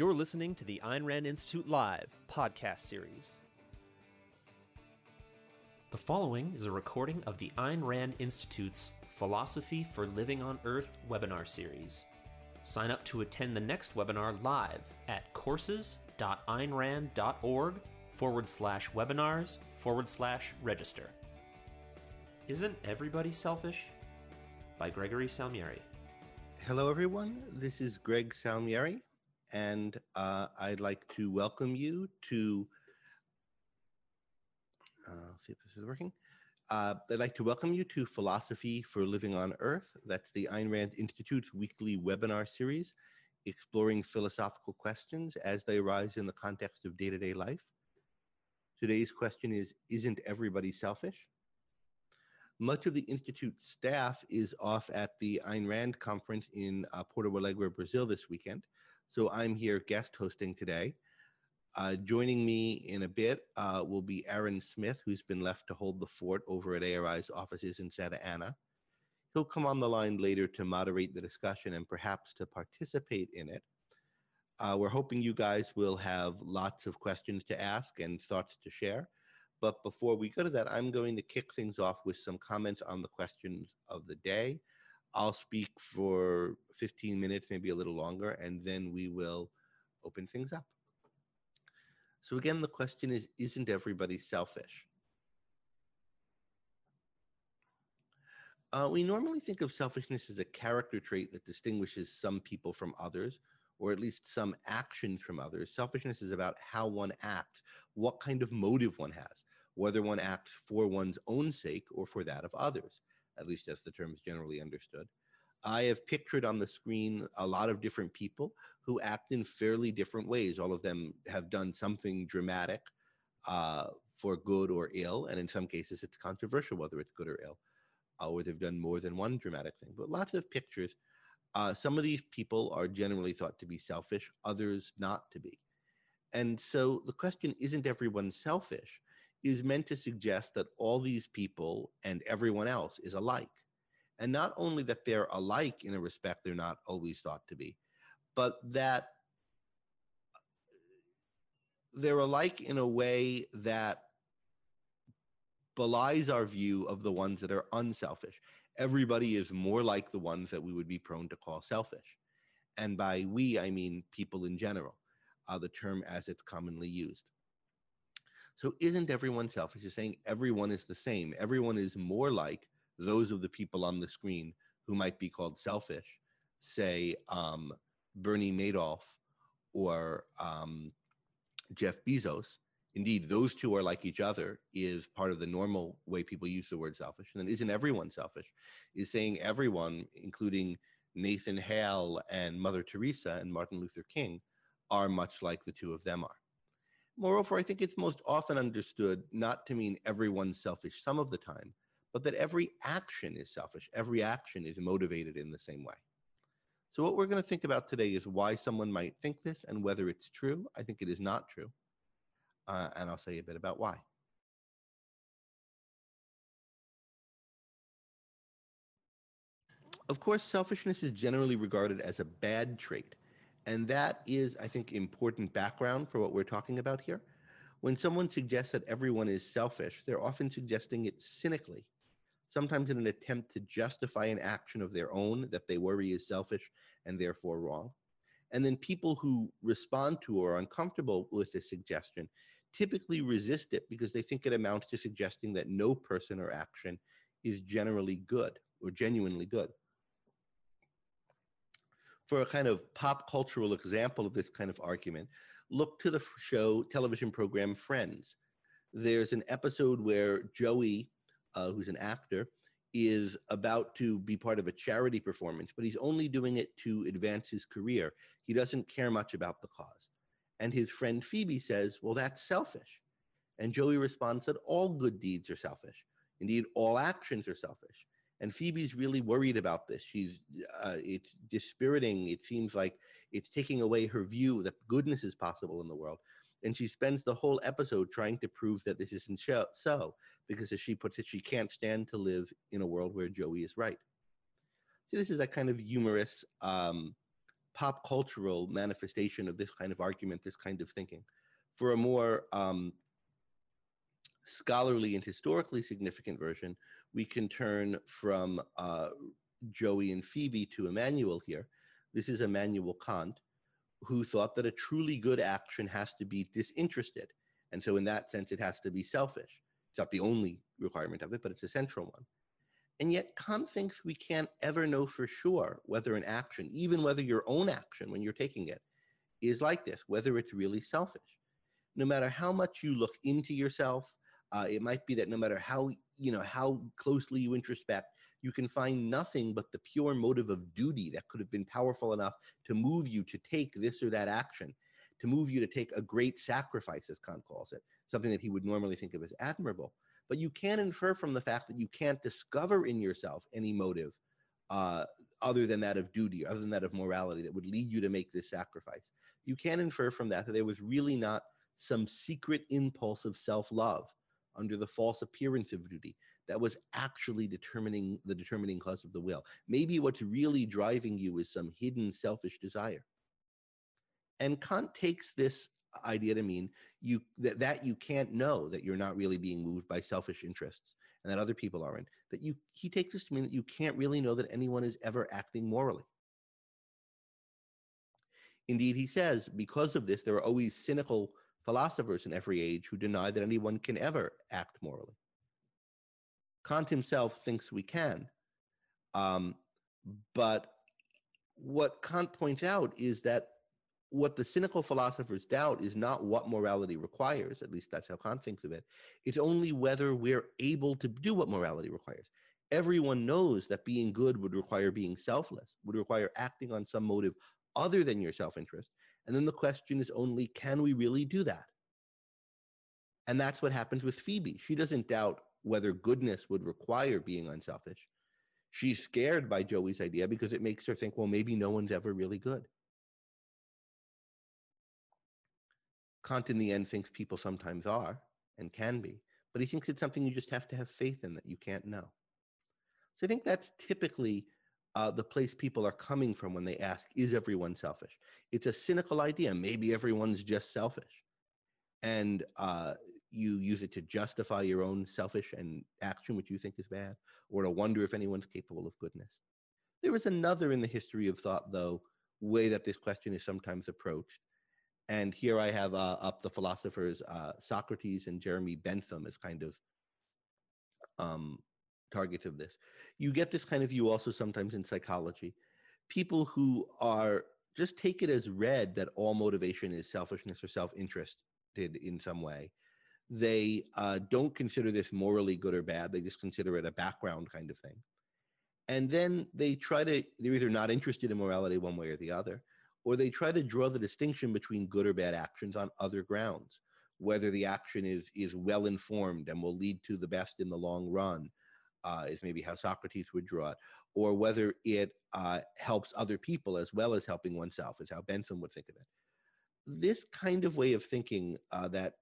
You're listening to the Ayn Rand Institute Live podcast series. The following is a recording of the Ayn Rand Institute's Philosophy for Living on Earth webinar series. Sign up to attend the next webinar live at courses.aynrand.org forward slash webinars forward slash register. Isn't Everybody Selfish? by Gregory Salmieri. Hello, everyone. This is Greg Salmieri, and uh, I'd like to welcome you to. Uh, see if this is working. Uh, I'd like to welcome you to Philosophy for Living on Earth. That's the Ayn Rand Institute's weekly webinar series exploring philosophical questions as they arise in the context of day to day life. Today's question is Isn't everybody selfish? Much of the Institute staff is off at the Ayn Rand conference in uh, Porto Alegre, Brazil this weekend. So I'm here guest hosting today. Uh, joining me in a bit uh, will be Aaron Smith, who's been left to hold the fort over at ARI's offices in Santa Ana. He'll come on the line later to moderate the discussion and perhaps to participate in it. Uh, we're hoping you guys will have lots of questions to ask and thoughts to share. But before we go to that, I'm going to kick things off with some comments on the questions of the day. I'll speak for 15 minutes, maybe a little longer, and then we will open things up. So, again, the question is Isn't everybody selfish? Uh, we normally think of selfishness as a character trait that distinguishes some people from others, or at least some actions from others. Selfishness is about how one acts, what kind of motive one has whether one acts for one's own sake or for that of others, at least as the term is generally understood. I have pictured on the screen a lot of different people who act in fairly different ways. All of them have done something dramatic uh, for good or ill, and in some cases it's controversial whether it's good or ill, uh, or they've done more than one dramatic thing. But lots of pictures. Uh, some of these people are generally thought to be selfish, others not to be. And so the question isn't everyone selfish? Is meant to suggest that all these people and everyone else is alike. And not only that they're alike in a respect they're not always thought to be, but that they're alike in a way that belies our view of the ones that are unselfish. Everybody is more like the ones that we would be prone to call selfish. And by we, I mean people in general, uh, the term as it's commonly used. So isn't everyone selfish? You're saying everyone is the same. Everyone is more like those of the people on the screen who might be called selfish, say um, Bernie Madoff or um, Jeff Bezos. Indeed, those two are like each other is part of the normal way people use the word selfish. And then isn't everyone selfish? Is saying everyone, including Nathan Hale and Mother Teresa and Martin Luther King, are much like the two of them are. Moreover, I think it's most often understood not to mean everyone's selfish some of the time, but that every action is selfish. Every action is motivated in the same way. So, what we're going to think about today is why someone might think this and whether it's true. I think it is not true. Uh, and I'll say a bit about why. Of course, selfishness is generally regarded as a bad trait and that is, I think, important background for what we're talking about here. When someone suggests that everyone is selfish, they're often suggesting it cynically, sometimes in an attempt to justify an action of their own that they worry is selfish and therefore wrong. And then people who respond to or are uncomfortable with this suggestion typically resist it because they think it amounts to suggesting that no person or action is generally good or genuinely good for a kind of pop cultural example of this kind of argument, look to the show television program Friends. There's an episode where Joey, uh, who's an actor, is about to be part of a charity performance, but he's only doing it to advance his career. He doesn't care much about the cause. And his friend Phoebe says, Well, that's selfish. And Joey responds that all good deeds are selfish. Indeed, all actions are selfish and Phoebe's really worried about this. She's uh, it's dispiriting. It seems like it's taking away her view that goodness is possible in the world. And she spends the whole episode trying to prove that this isn't so, because as she puts it, she can't stand to live in a world where Joey is right. So this is a kind of humorous, um, pop cultural manifestation of this kind of argument, this kind of thinking. For a more um, scholarly and historically significant version, we can turn from uh, Joey and Phoebe to Immanuel here. This is Immanuel Kant, who thought that a truly good action has to be disinterested. And so, in that sense, it has to be selfish. It's not the only requirement of it, but it's a central one. And yet, Kant thinks we can't ever know for sure whether an action, even whether your own action when you're taking it, is like this, whether it's really selfish. No matter how much you look into yourself, uh, it might be that no matter how you know how closely you introspect, you can find nothing but the pure motive of duty that could have been powerful enough to move you to take this or that action, to move you to take a great sacrifice, as Kant calls it, something that he would normally think of as admirable. But you can infer from the fact that you can't discover in yourself any motive uh, other than that of duty, other than that of morality, that would lead you to make this sacrifice. You can infer from that that there was really not some secret impulse of self love under the false appearance of duty that was actually determining the determining cause of the will. Maybe what's really driving you is some hidden selfish desire. And Kant takes this idea to mean you that, that you can't know that you're not really being moved by selfish interests and that other people aren't. That you he takes this to mean that you can't really know that anyone is ever acting morally. Indeed, he says, because of this, there are always cynical philosophers in every age who deny that anyone can ever act morally. Kant himself thinks we can. Um, but what Kant points out is that what the cynical philosophers doubt is not what morality requires, at least that's how Kant thinks of it. It's only whether we're able to do what morality requires. Everyone knows that being good would require being selfless, would require acting on some motive other than your self interest. And then the question is only can we really do that? And that's what happens with Phoebe. She doesn't doubt whether goodness would require being unselfish. She's scared by Joey's idea because it makes her think, well, maybe no one's ever really good. Kant, in the end, thinks people sometimes are and can be, but he thinks it's something you just have to have faith in that you can't know. So I think that's typically uh, the place people are coming from when they ask, is everyone selfish? It's a cynical idea. Maybe everyone's just selfish. And uh, you use it to justify your own selfish and action, which you think is bad, or to wonder if anyone's capable of goodness. There is another in the history of thought, though, way that this question is sometimes approached. And here I have uh, up the philosophers uh, Socrates and Jeremy Bentham as kind of um, targets of this. You get this kind of view also sometimes in psychology. People who are just take it as read that all motivation is selfishness or self interested in some way they uh, don't consider this morally good or bad. They just consider it a background kind of thing. And then they try to, they're either not interested in morality one way or the other, or they try to draw the distinction between good or bad actions on other grounds, whether the action is, is well informed and will lead to the best in the long run, uh, is maybe how Socrates would draw it, or whether it uh, helps other people as well as helping oneself, is how Bentham would think of it. This kind of way of thinking uh, that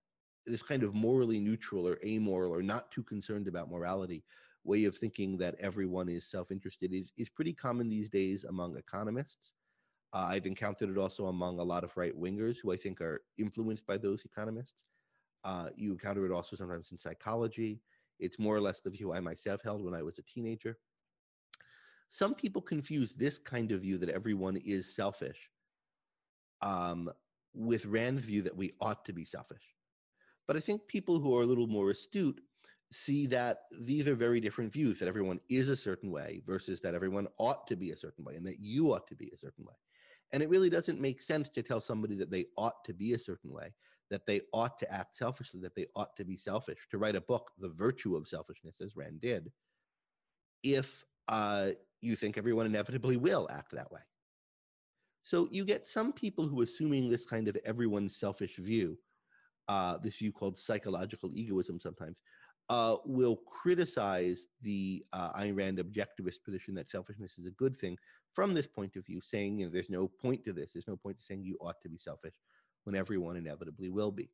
this kind of morally neutral or amoral or not too concerned about morality way of thinking that everyone is self-interested is, is pretty common these days among economists. Uh, I've encountered it also among a lot of right wingers who I think are influenced by those economists. Uh, you encounter it also sometimes in psychology. It's more or less the view I myself held when I was a teenager. Some people confuse this kind of view that everyone is selfish um, with Rand's view that we ought to be selfish. But I think people who are a little more astute see that these are very different views that everyone is a certain way versus that everyone ought to be a certain way and that you ought to be a certain way. And it really doesn't make sense to tell somebody that they ought to be a certain way, that they ought to act selfishly, that they ought to be selfish, to write a book, The Virtue of Selfishness, as Rand did, if uh, you think everyone inevitably will act that way. So you get some people who, assuming this kind of everyone's selfish view, uh, this view called psychological egoism sometimes, uh, will criticize the uh, Ayn Rand objectivist position that selfishness is a good thing from this point of view, saying you know, there's no point to this. There's no point to saying you ought to be selfish when everyone inevitably will be.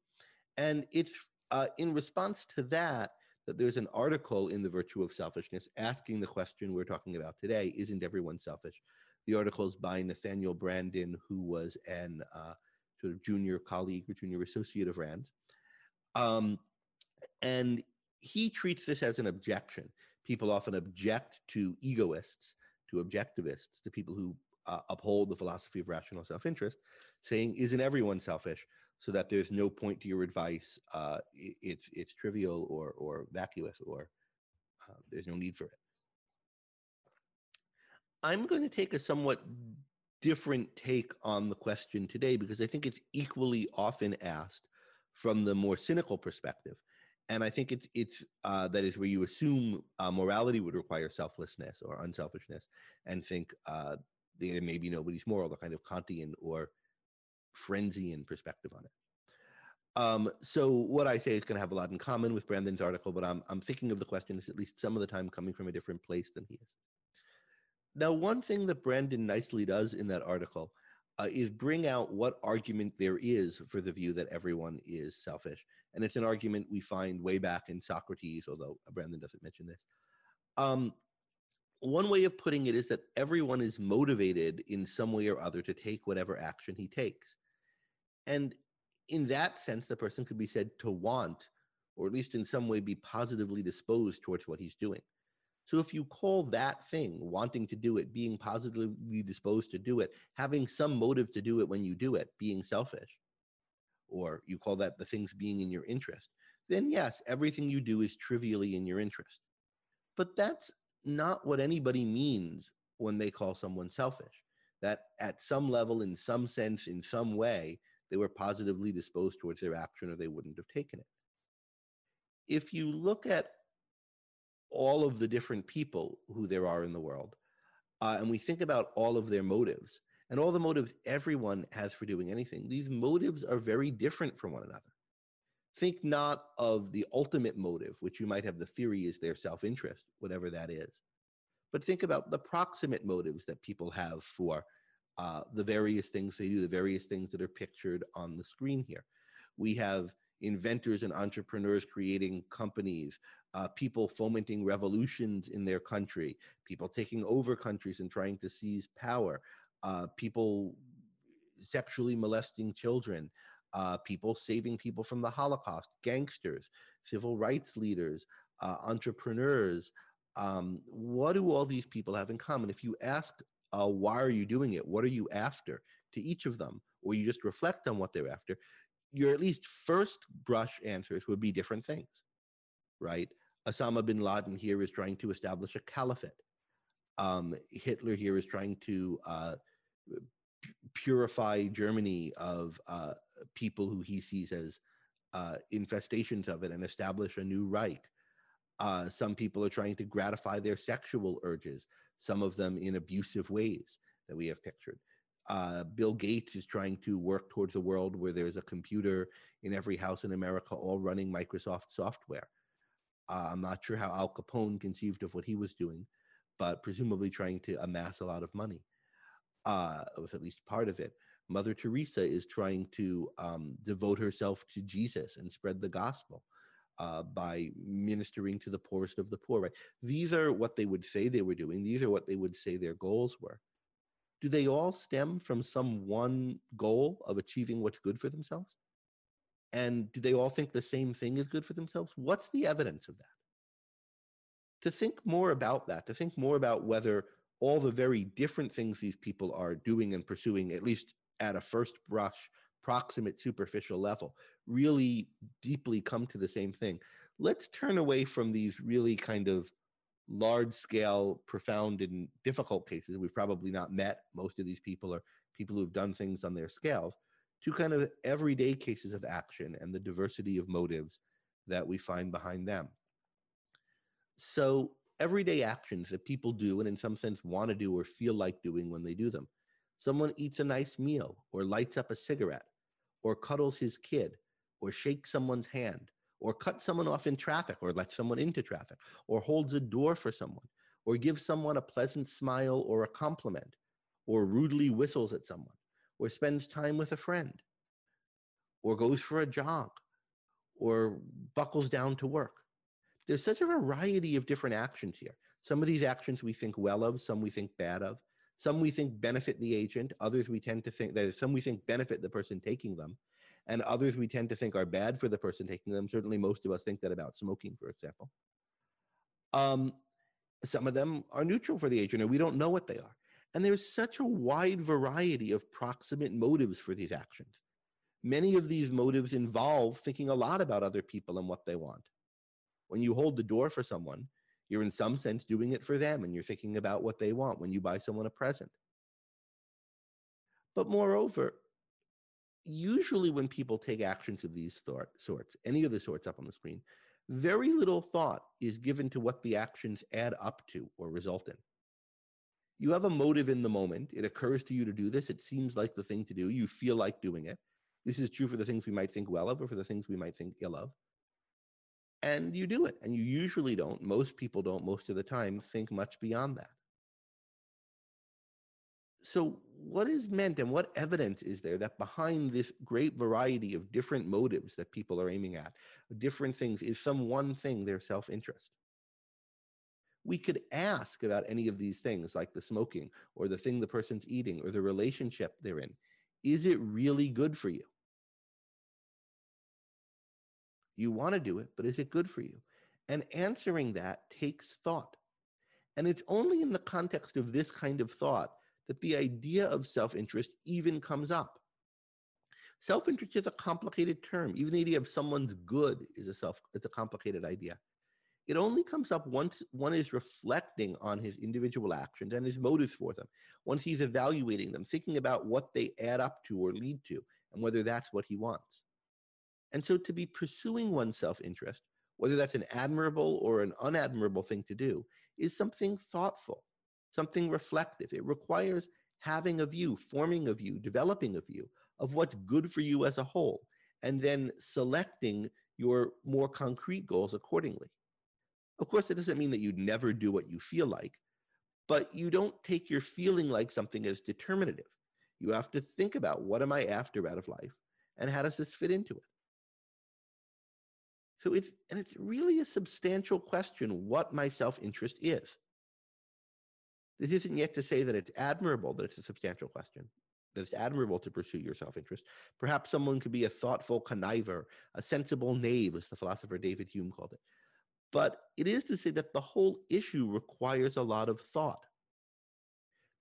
And it's uh, in response to that that there's an article in The Virtue of Selfishness asking the question we're talking about today isn't everyone selfish? The article is by Nathaniel Branden, who was an uh, sort of junior colleague or junior associate of Rand's. Um, and he treats this as an objection. People often object to egoists, to objectivists, to people who uh, uphold the philosophy of rational self-interest, saying, "Isn't everyone selfish?" So that there's no point to your advice. Uh, it's it's trivial or or vacuous, or uh, there's no need for it. I'm going to take a somewhat different take on the question today because I think it's equally often asked from the more cynical perspective. And I think it's it's uh, that is where you assume uh, morality would require selflessness or unselfishness, and think uh, there may be nobody's moral, the kind of Kantian or Frenzian perspective on it. Um, so what I say is going to have a lot in common with Branden's article, but I'm I'm thinking of the question as at least some of the time coming from a different place than he is. Now, one thing that Branden nicely does in that article uh, is bring out what argument there is for the view that everyone is selfish. And it's an argument we find way back in Socrates, although Branden doesn't mention this. Um, one way of putting it is that everyone is motivated in some way or other to take whatever action he takes. And in that sense, the person could be said to want, or at least in some way be positively disposed towards what he's doing. So if you call that thing wanting to do it, being positively disposed to do it, having some motive to do it when you do it, being selfish, or you call that the things being in your interest, then yes, everything you do is trivially in your interest. But that's not what anybody means when they call someone selfish. That at some level, in some sense, in some way, they were positively disposed towards their action or they wouldn't have taken it. If you look at all of the different people who there are in the world, uh, and we think about all of their motives and all the motives everyone has for doing anything, these motives are very different from one another. Think not of the ultimate motive, which you might have the theory is their self interest, whatever that is, but think about the proximate motives that people have for uh, the various things they do, the various things that are pictured on the screen here. We have inventors and entrepreneurs creating companies, uh, people fomenting revolutions in their country, people taking over countries and trying to seize power, uh, people sexually molesting children, uh, people saving people from the Holocaust, gangsters, civil rights leaders, uh, entrepreneurs. Um, what do all these people have in common? If you ask, uh, why are you doing it? What are you after to each of them? Or you just reflect on what they're after, your at least first brush answers would be different things, right? Osama bin Laden here is trying to establish a caliphate. Um, Hitler here is trying to uh, purify Germany of uh, people who he sees as uh, infestations of it and establish a new Reich. Uh, some people are trying to gratify their sexual urges, some of them in abusive ways that we have pictured. Uh, Bill Gates is trying to work towards a world where there's a computer in every house in America all running Microsoft software. Uh, I'm not sure how Al Capone conceived of what he was doing, but presumably trying to amass a lot of money uh, was at least part of it. Mother Teresa is trying to um, devote herself to Jesus and spread the gospel uh, by ministering to the poorest of the poor. Right? These are what they would say they were doing. These are what they would say their goals were. Do they all stem from some one goal of achieving what's good for themselves? And do they all think the same thing is good for themselves? What's the evidence of that? To think more about that, to think more about whether all the very different things these people are doing and pursuing, at least at a first brush, proximate, superficial level, really deeply come to the same thing. Let's turn away from these really kind of large scale, profound, and difficult cases. We've probably not met most of these people or people who've done things on their scales to kind of everyday cases of action and the diversity of motives that we find behind them. So, everyday actions that people do and, in some sense, want to do or feel like doing when they do them. Someone eats a nice meal, or lights up a cigarette, or cuddles his kid, or shakes someone's hand, or cuts someone off in traffic, or lets someone into traffic, or holds a door for someone, or gives someone a pleasant smile or a compliment, or rudely whistles at someone or spends time with a friend, or goes for a jog, or buckles down to work. There's such a variety of different actions here. Some of these actions we think well of, some we think bad of, Some we think benefit the agent, others we tend to think that some we think benefit the person taking them, and others we tend to think are bad for the person taking them. Certainly, most of us think that about smoking, for example. Um, some of them are neutral for the agent, and we don't know what they are. And there's such a wide variety of proximate motives for these actions. Many of these motives involve thinking a lot about other people and what they want. When you hold the door for someone, you're in some sense doing it for them and you're thinking about what they want when you buy someone a present. But moreover, usually when people take actions of these sorts, any of the sorts up on the screen, very little thought is given to what the actions add up to or result in. You have a motive in the moment. It occurs to you to do this. It seems like the thing to do. You feel like doing it. This is true for the things we might think well of or for the things we might think ill of. And you do it. And you usually don't, most people don't, most of the time, think much beyond that. So, what is meant and what evidence is there that behind this great variety of different motives that people are aiming at, different things, is some one thing their self interest? We could ask about any of these things, like the smoking or the thing the person's eating or the relationship they're in. Is it really good for you? You want to do it, but is it good for you? And answering that takes thought. And it's only in the context of this kind of thought that the idea of self interest even comes up. Self interest is a complicated term. Even the idea of someone's good is a self, it's a complicated idea. It only comes up once one is reflecting on his individual actions and his motives for them, once he's evaluating them, thinking about what they add up to or lead to, and whether that's what he wants. And so to be pursuing one's self interest, whether that's an admirable or an unadmirable thing to do, is something thoughtful, something reflective. It requires having a view, forming a view, developing a view of what's good for you as a whole, and then selecting your more concrete goals accordingly. Of course, it doesn't mean that you never do what you feel like, but you don't take your feeling like something as determinative. You have to think about what am I after out of life and how does this fit into it? So it's and it's really a substantial question what my self-interest is. This isn't yet to say that it's admirable that it's a substantial question, that it's admirable to pursue your self-interest. Perhaps someone could be a thoughtful conniver, a sensible knave, as the philosopher David Hume called it. But it is to say that the whole issue requires a lot of thought.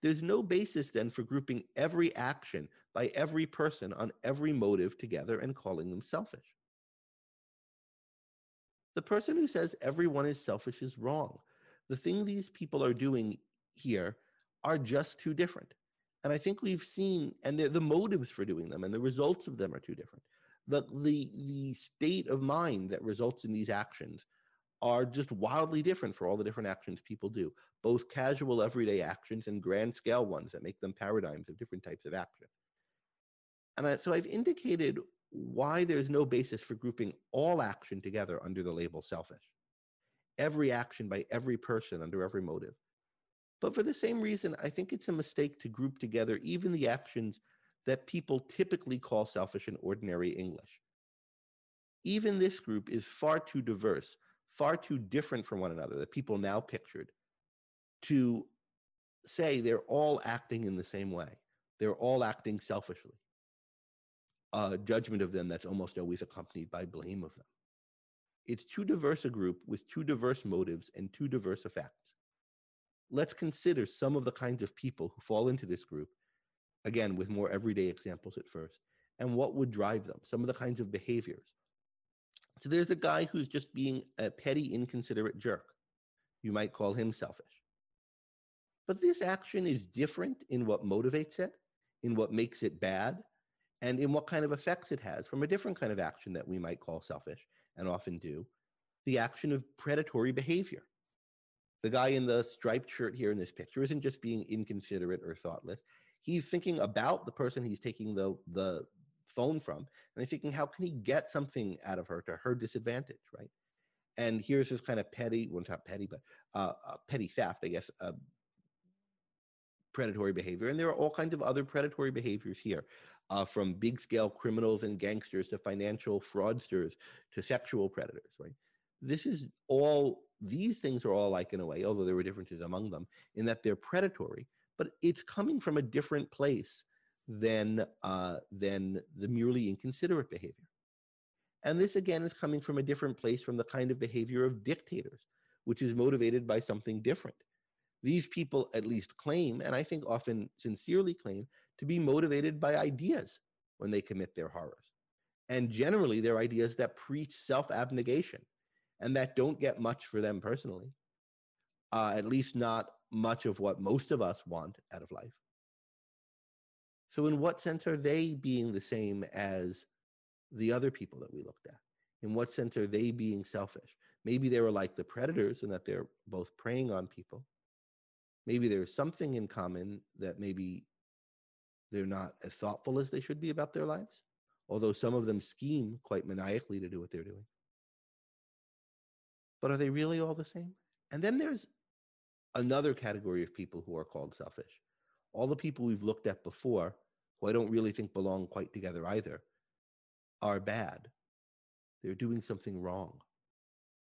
There's no basis then for grouping every action by every person on every motive together and calling them selfish. The person who says everyone is selfish is wrong. The thing these people are doing here are just too different. And I think we've seen, and the, the motives for doing them and the results of them are too different. The, the, the state of mind that results in these actions are just wildly different for all the different actions people do, both casual everyday actions and grand scale ones that make them paradigms of different types of action. And I, so I've indicated why there's no basis for grouping all action together under the label selfish. Every action by every person under every motive. But for the same reason, I think it's a mistake to group together even the actions that people typically call selfish in ordinary English. Even this group is far too diverse, far too different from one another that people now pictured to say they're all acting in the same way. They're all acting selfishly uh, judgment of them that's almost always accompanied by blame of them. It's too diverse a group with too diverse motives and too diverse effects. Let's consider some of the kinds of people who fall into this group, again, with more everyday examples at first, and what would drive them, some of the kinds of behaviors. So there's a guy who's just being a petty, inconsiderate jerk. You might call him selfish. But this action is different in what motivates it, in what makes it bad, and in what kind of effects it has from a different kind of action that we might call selfish and often do the action of predatory behavior. The guy in the striped shirt here in this picture isn't just being inconsiderate or thoughtless. He's thinking about the person he's taking the, the phone from, and he's thinking, how can he get something out of her to her disadvantage, right? And here's this kind of petty, well, not petty, but uh, uh, petty theft, I guess, uh, predatory behavior. And there are all kinds of other predatory behaviors here uh, from big scale criminals and gangsters to financial fraudsters to sexual predators, right? This is all, these things are all like in a way, although there were differences among them, in that they're predatory, but it's coming from a different place than uh, than the merely inconsiderate behavior. And this again is coming from a different place from the kind of behavior of dictators, which is motivated by something different. These people at least claim, and I think often sincerely claim, to be motivated by ideas when they commit their horrors. And generally, they're ideas that preach self abnegation and that don't get much for them personally, uh, at least not much of what most of us want out of life. So, in what sense are they being the same as the other people that we looked at? In what sense are they being selfish? Maybe they were like the predators and that they're both preying on people. Maybe there's something in common that maybe they're not as thoughtful as they should be about their lives, although some of them scheme quite maniacally to do what they're doing. But are they really all the same? And then there's another category of people who are called selfish. All the people we've looked at before, who I don't really think belong quite together either, are bad. They're doing something wrong.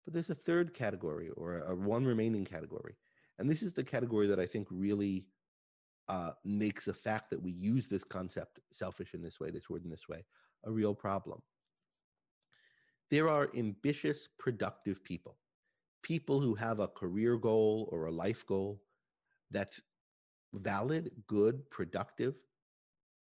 But there's a third category or a one remaining category. And this is the category that I think really uh, makes the fact that we use this concept, selfish in this way, this word in this way, a real problem. There are ambitious, productive people, people who have a career goal or a life goal that's valid, good, productive,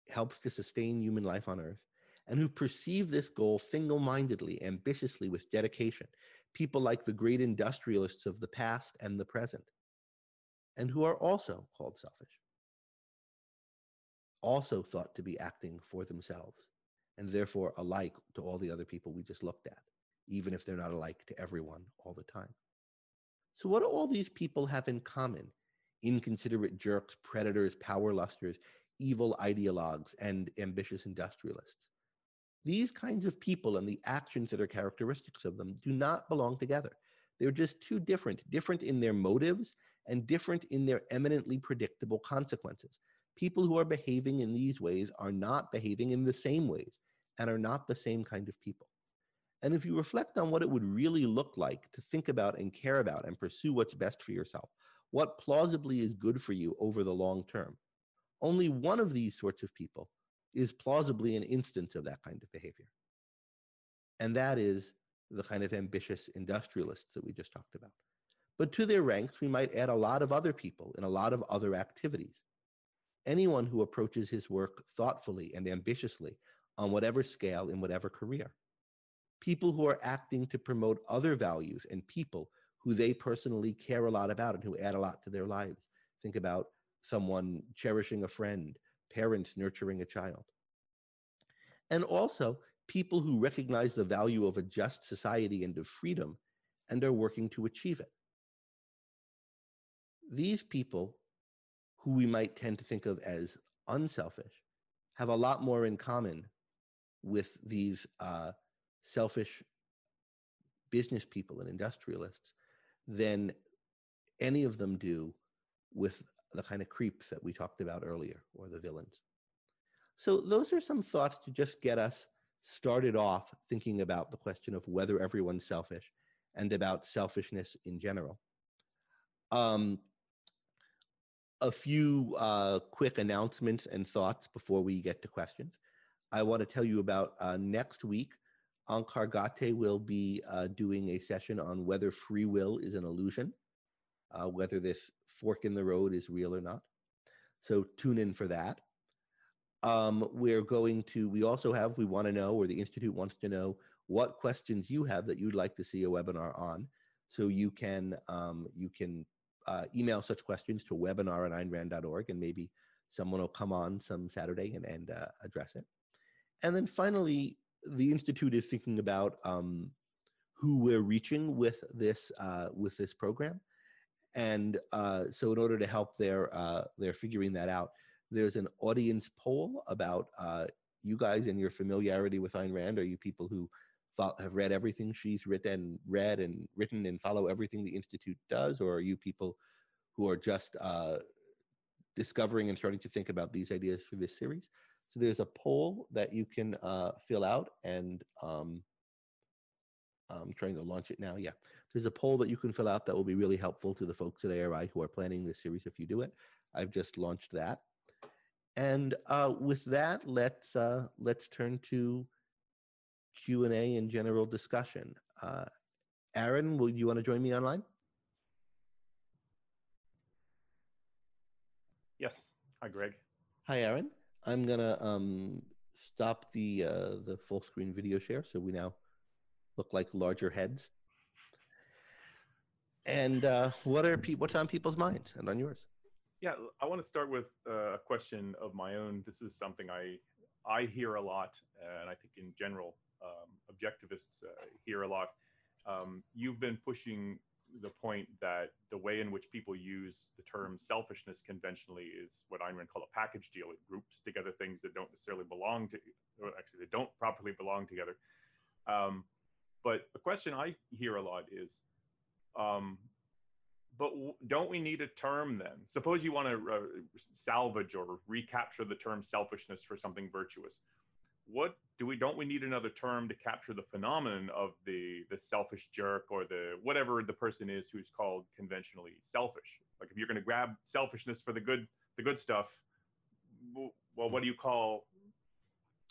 helps to sustain human life on earth, and who perceive this goal single mindedly, ambitiously, with dedication. People like the great industrialists of the past and the present, and who are also called selfish, also thought to be acting for themselves, and therefore alike to all the other people we just looked at, even if they're not alike to everyone all the time. So, what do all these people have in common? Inconsiderate jerks, predators, power lusters, evil ideologues, and ambitious industrialists. These kinds of people and the actions that are characteristics of them do not belong together. They're just too different, different in their motives and different in their eminently predictable consequences. People who are behaving in these ways are not behaving in the same ways and are not the same kind of people. And if you reflect on what it would really look like to think about and care about and pursue what's best for yourself, what plausibly is good for you over the long term, only one of these sorts of people is plausibly an instance of that kind of behavior. And that is the kind of ambitious industrialists that we just talked about. But to their ranks, we might add a lot of other people in a lot of other activities. Anyone who approaches his work thoughtfully and ambitiously on whatever scale in whatever career. People who are acting to promote other values and people who they personally care a lot about and who add a lot to their lives. Think about someone cherishing a friend, parents nurturing a child. And also people who recognize the value of a just society and of freedom and are working to achieve it. These people, who we might tend to think of as unselfish, have a lot more in common with these uh, selfish business people and industrialists than any of them do with the kind of creeps that we talked about earlier or the villains. So, those are some thoughts to just get us started off thinking about the question of whether everyone's selfish and about selfishness in general. Um, a few uh, quick announcements and thoughts before we get to questions. I want to tell you about uh, next week. Onkar Ghate will be uh, doing a session on whether free will is an illusion, uh, whether this fork in the road is real or not. So tune in for that. Um, we're going to, we also have, we want to know, or the Institute wants to know, what questions you have that you'd like to see a webinar on. So you can, um, you can uh, email such questions to webinar at AynRand.org and maybe someone will come on some Saturday and, and uh, address it. And then finally, the Institute is thinking about um, who we're reaching with this, uh, with this program. And uh, so in order to help their, uh, their figuring that out, there's an audience poll about uh, you guys and your familiarity with Ayn Rand. Are you people who thought, have read everything she's written, read and written and follow everything the Institute does? Or are you people who are just uh, discovering and starting to think about these ideas for this series? So there's a poll that you can uh, fill out and um, I'm trying to launch it now. Yeah, there's a poll that you can fill out that will be really helpful to the folks at ARI who are planning this series if you do it. I've just launched that. And uh, with that, let's uh, let's turn to Q and A and general discussion. Uh, Aaron, will you want to join me online? Yes. Hi, Greg. Hi, Aaron. I'm gonna um, stop the uh, the full screen video share so we now look like larger heads. And uh, what are pe- what's on people's minds and on yours? Yeah, I want to start with uh, a question of my own. This is something I I hear a lot, and I think in general, um, objectivists uh, hear a lot. Um, you've been pushing the point that the way in which people use the term selfishness conventionally is what Ayn Rand call a package deal. It groups together things that don't necessarily belong to, or actually, they don't properly belong together. Um, but a question I hear a lot is, um, but w- don't we need a term then? Suppose you want to uh, salvage or recapture the term selfishness for something virtuous what do we don't we need another term to capture the phenomenon of the the selfish jerk or the whatever the person is who's called conventionally selfish? Like if you're going to grab selfishness for the good the good stuff well what do you call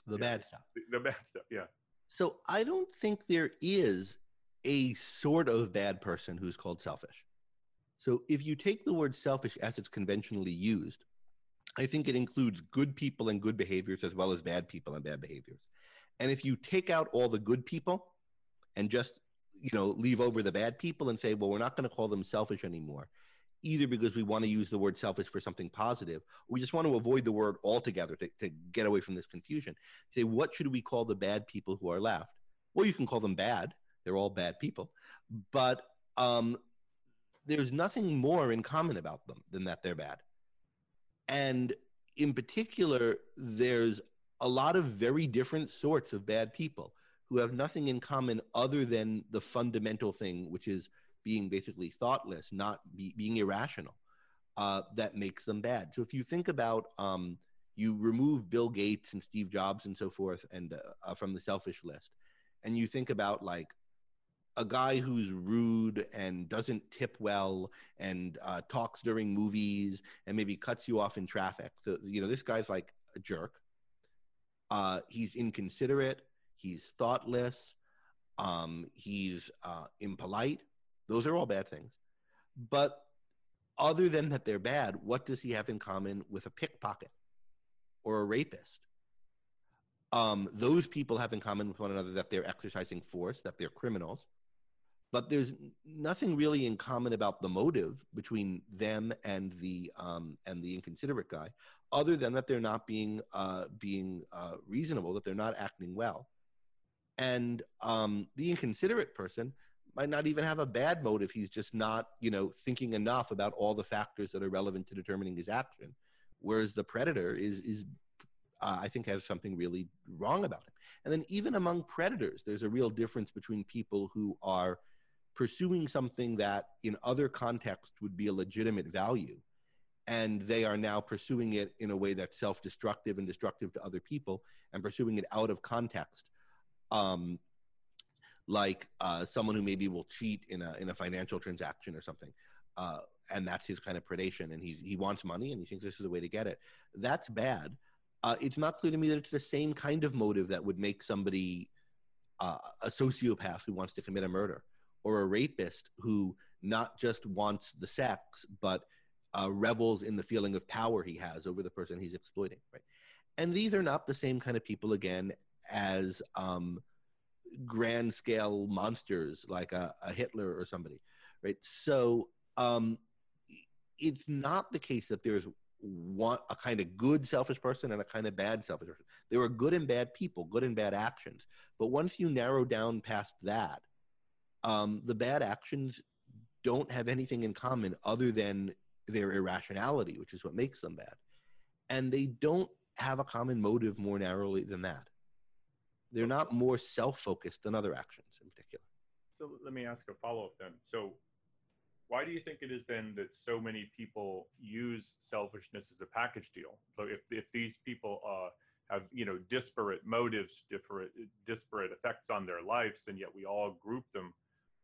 the bad stuff. the, the bad stuff yeah. So i don't think there is a sort of bad person who's called selfish. So if you take the word selfish as it's conventionally used I think it includes good people and good behaviors as well as bad people and bad behaviors. And if you take out all the good people and just you know leave over the bad people and say, well, we're not going to call them selfish anymore, either because we want to use the word selfish for something positive, we just want to avoid the word altogether to, to get away from this confusion. Say, what should we call the bad people who are left? Well, you can call them bad; they're all bad people, but um, there's nothing more in common about them than that they're bad. And in particular, there's a lot of very different sorts of bad people who have nothing in common other than the fundamental thing, which is being basically thoughtless, not be, being irrational, uh, that makes them bad. So if you think about, um, you remove Bill Gates and Steve Jobs and so forth, and uh, from the selfish list, and you think about like a guy who's rude and doesn't tip well and uh, talks during movies and maybe cuts you off in traffic. So, you know, this guy's like a jerk. Uh, he's inconsiderate. He's thoughtless. Um, he's uh, impolite. Those are all bad things. But other than that, they're bad. What does he have in common with a pickpocket or a rapist? Um, those people have in common with one another that they're exercising force, that they're criminals, but there's nothing really in common about the motive between them and the um, and the inconsiderate guy, other than that they're not being uh, being uh, reasonable, that they're not acting well, and um, the inconsiderate person might not even have a bad motive. He's just not, you know, thinking enough about all the factors that are relevant to determining his action. Whereas the predator is is uh, I think has something really wrong about him. And then even among predators, there's a real difference between people who are pursuing something that in other contexts would be a legitimate value and they are now pursuing it in a way that's self-destructive and destructive to other people and pursuing it out of context. Um, like uh, someone who maybe will cheat in a in a financial transaction or something uh, and that's his kind of predation and he, he wants money and he thinks this is the way to get it. That's bad. Uh, it's not clear to me that it's the same kind of motive that would make somebody uh, a sociopath who wants to commit a murder or a rapist who not just wants the sex but uh, revels in the feeling of power he has over the person he's exploiting right? And these are not the same kind of people again as um, grand scale monsters like a, a, hitler or somebody right? So um, it's not the case that there's one a kind of good selfish person and a kind of bad selfish person. There are good and bad people good and bad actions. But once you narrow down past that um, the bad actions don't have anything in common other than their irrationality, which is what makes them bad. And they don't have a common motive more narrowly than that. They're not more self focused than other actions in particular. So let me ask a follow up then. So, why do you think it is then that so many people use selfishness as a package deal? So, if, if these people uh, have you know disparate motives, disparate disparate effects on their lives, and yet we all group them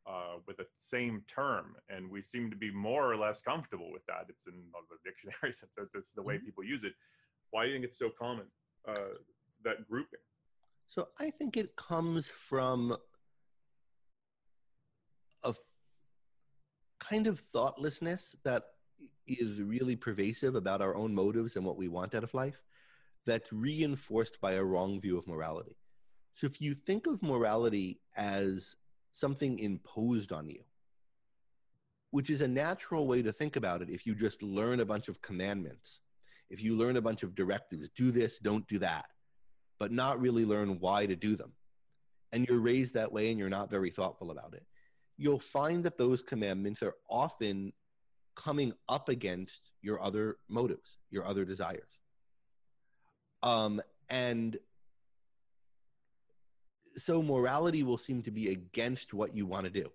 uh, with the same term, and we seem to be more or less comfortable with that. It's in the this is the way mm-hmm. people use it. Why do you think it's so common uh, that grouping? So I think it comes from a kind of thoughtlessness that is really pervasive about our own motives and what we want out of life that's reinforced by a wrong view of morality. So if you think of morality as something imposed on you, which is a natural way to think about it if you just learn a bunch of commandments, if you learn a bunch of directives, do this, don't do that, but not really learn why to do them, and you're raised that way and you're not very thoughtful about it, you'll find that those commandments are often coming up against your other motives, your other desires. Um, and so morality will seem to be against what you want to do.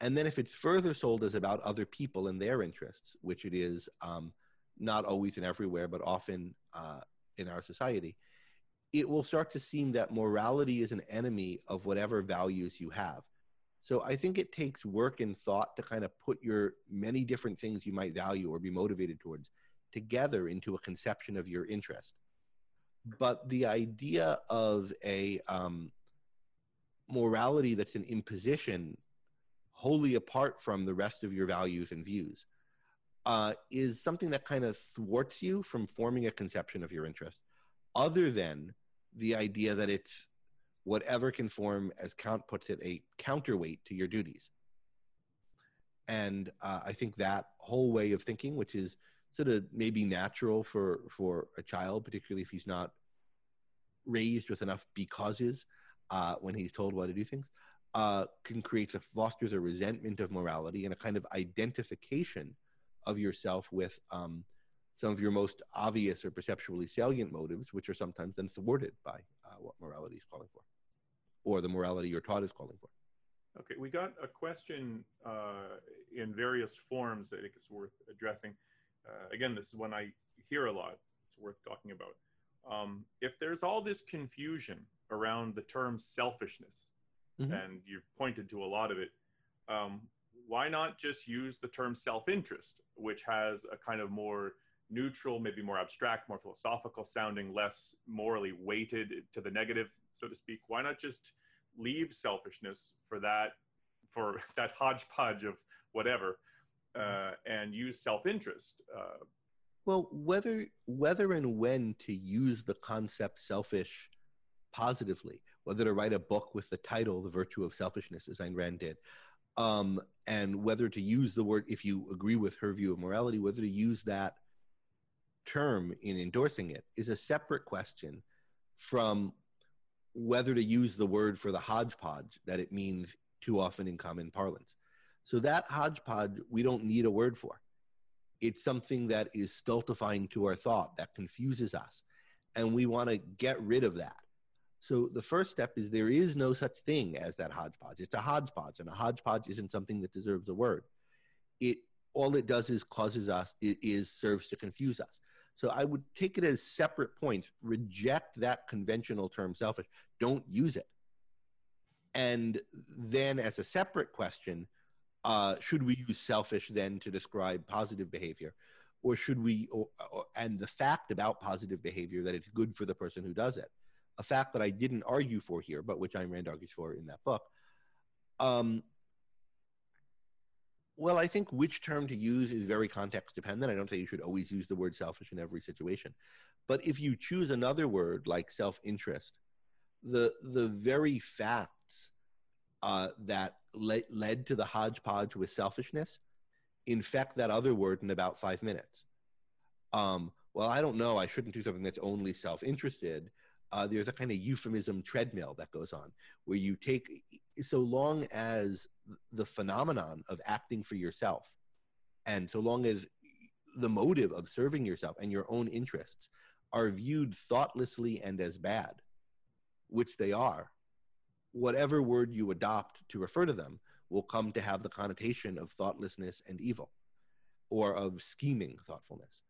And then if it's further sold as about other people and their interests, which it is um, not always and everywhere, but often uh, in our society, it will start to seem that morality is an enemy of whatever values you have. So I think it takes work and thought to kind of put your many different things you might value or be motivated towards together into a conception of your interest. But the idea of a um, morality that's an imposition wholly apart from the rest of your values and views uh, is something that kind of thwarts you from forming a conception of your interest, other than the idea that it's whatever can form, as Kant puts it, a counterweight to your duties. And uh, I think that whole way of thinking, which is sort of maybe natural for for a child, particularly if he's not raised with enough becauses uh, when he's told why to do things, uh, can create a fosters a resentment of morality and a kind of identification of yourself with um, some of your most obvious or perceptually salient motives, which are sometimes then thwarted by uh, what morality is calling for or the morality you're taught is calling for. Okay, we got a question uh, in various forms that I think is worth addressing. Uh, again, this is one I hear a lot. It's worth talking about. Um, if there's all this confusion around the term selfishness, mm-hmm. and you've pointed to a lot of it, um, why not just use the term self-interest, which has a kind of more neutral, maybe more abstract, more philosophical sounding, less morally weighted to the negative so to speak? Why not just leave selfishness for that for that hodgepodge of whatever uh, and use self-interest? Uh, well, whether whether and when to use the concept selfish positively, whether to write a book with the title "The Virtue of Selfishness," as Ayn Rand did, um, and whether to use the word, if you agree with her view of morality, whether to use that term in endorsing it is a separate question from whether to use the word for the hodgepodge that it means too often in common parlance. So that hodgepodge, we don't need a word for. It's something that is stultifying to our thought, that confuses us. And we want to get rid of that. So the first step is there is no such thing as that hodgepodge. It's a hodgepodge, and a hodgepodge isn't something that deserves a word. It all it does is causes us it is serves to confuse us. So I would take it as separate points. Reject that conventional term selfish. Don't use it. And then, as a separate question, uh, should we use selfish then to describe positive behavior? Or should we, or, or, and the fact about positive behavior that it's good for the person who does it, a fact that I didn't argue for here, but which Ayn Rand argues for in that book, um, well, I think which term to use is very context dependent. I don't say you should always use the word selfish in every situation. But if you choose another word like self interest, the, the very facts uh, that le- led to the hodgepodge with selfishness infect that other word in about five minutes. Um, well, I don't know. I shouldn't do something that's only self interested. Uh, there's a kind of euphemism treadmill that goes on where you take, so long as the phenomenon of acting for yourself. And so long as the motive of serving yourself and your own interests are viewed thoughtlessly and as bad, which they are, whatever word you adopt to refer to them will come to have the connotation of thoughtlessness and evil or of scheming thoughtfulness.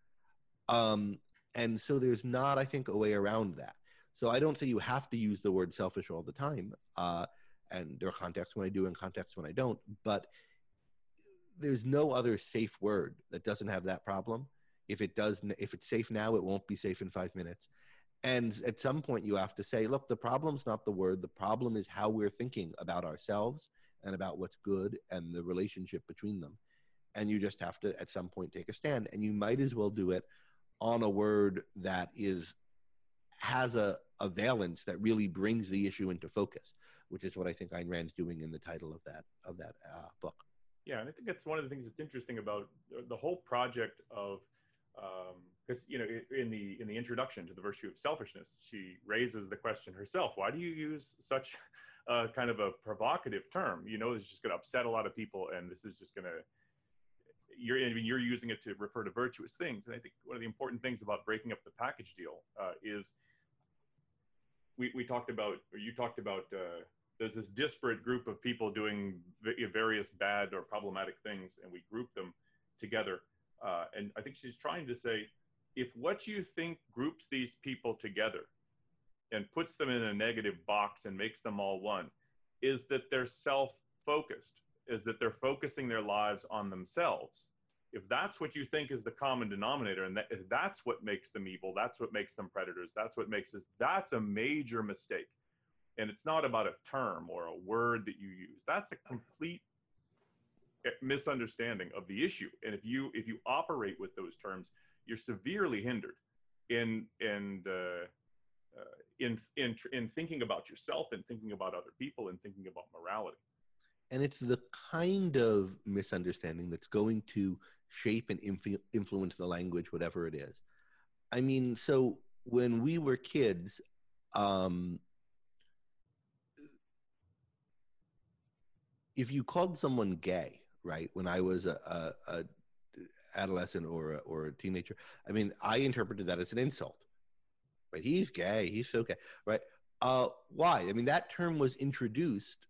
Um, and so there's not, I think, a way around that. So I don't say you have to use the word selfish all the time. Uh, and there are contexts when I do and contexts when I don't. But there's no other safe word that doesn't have that problem. If it does, if it's safe now, it won't be safe in five minutes. And at some point, you have to say, look, the problem's not the word. The problem is how we're thinking about ourselves and about what's good and the relationship between them. And you just have to, at some point, take a stand. And you might as well do it on a word that is has a, a valence that really brings the issue into focus, which is what I think Ayn Rand's doing in the title of that of that uh, book. Yeah, and I think that's one of the things that's interesting about the whole project of because um, you know in the in the introduction to the virtue of selfishness, she raises the question herself: Why do you use such a kind of a provocative term? You know, it's just going to upset a lot of people, and this is just going to you're I mean, you're using it to refer to virtuous things. And I think one of the important things about breaking up the package deal uh, is we, we talked about, or you talked about, uh, there's this disparate group of people doing various bad or problematic things, and we group them together. Uh, and I think she's trying to say, if what you think groups these people together and puts them in a negative box and makes them all one, is that they're self-focused is that they're focusing their lives on themselves. If that's what you think is the common denominator, and that, that's what makes them evil, that's what makes them predators, that's what makes us, that's a major mistake. And it's not about a term or a word that you use. That's a complete misunderstanding of the issue. And if you if you operate with those terms, you're severely hindered in in uh, uh, in in in thinking about yourself and thinking about other people and thinking about morality and it's the kind of misunderstanding that's going to shape and influ- influence the language whatever it is i mean so when we were kids um, if you called someone gay right when i was a, a, a adolescent or a, or a teenager i mean i interpreted that as an insult right he's gay he's so gay right uh, why i mean that term was introduced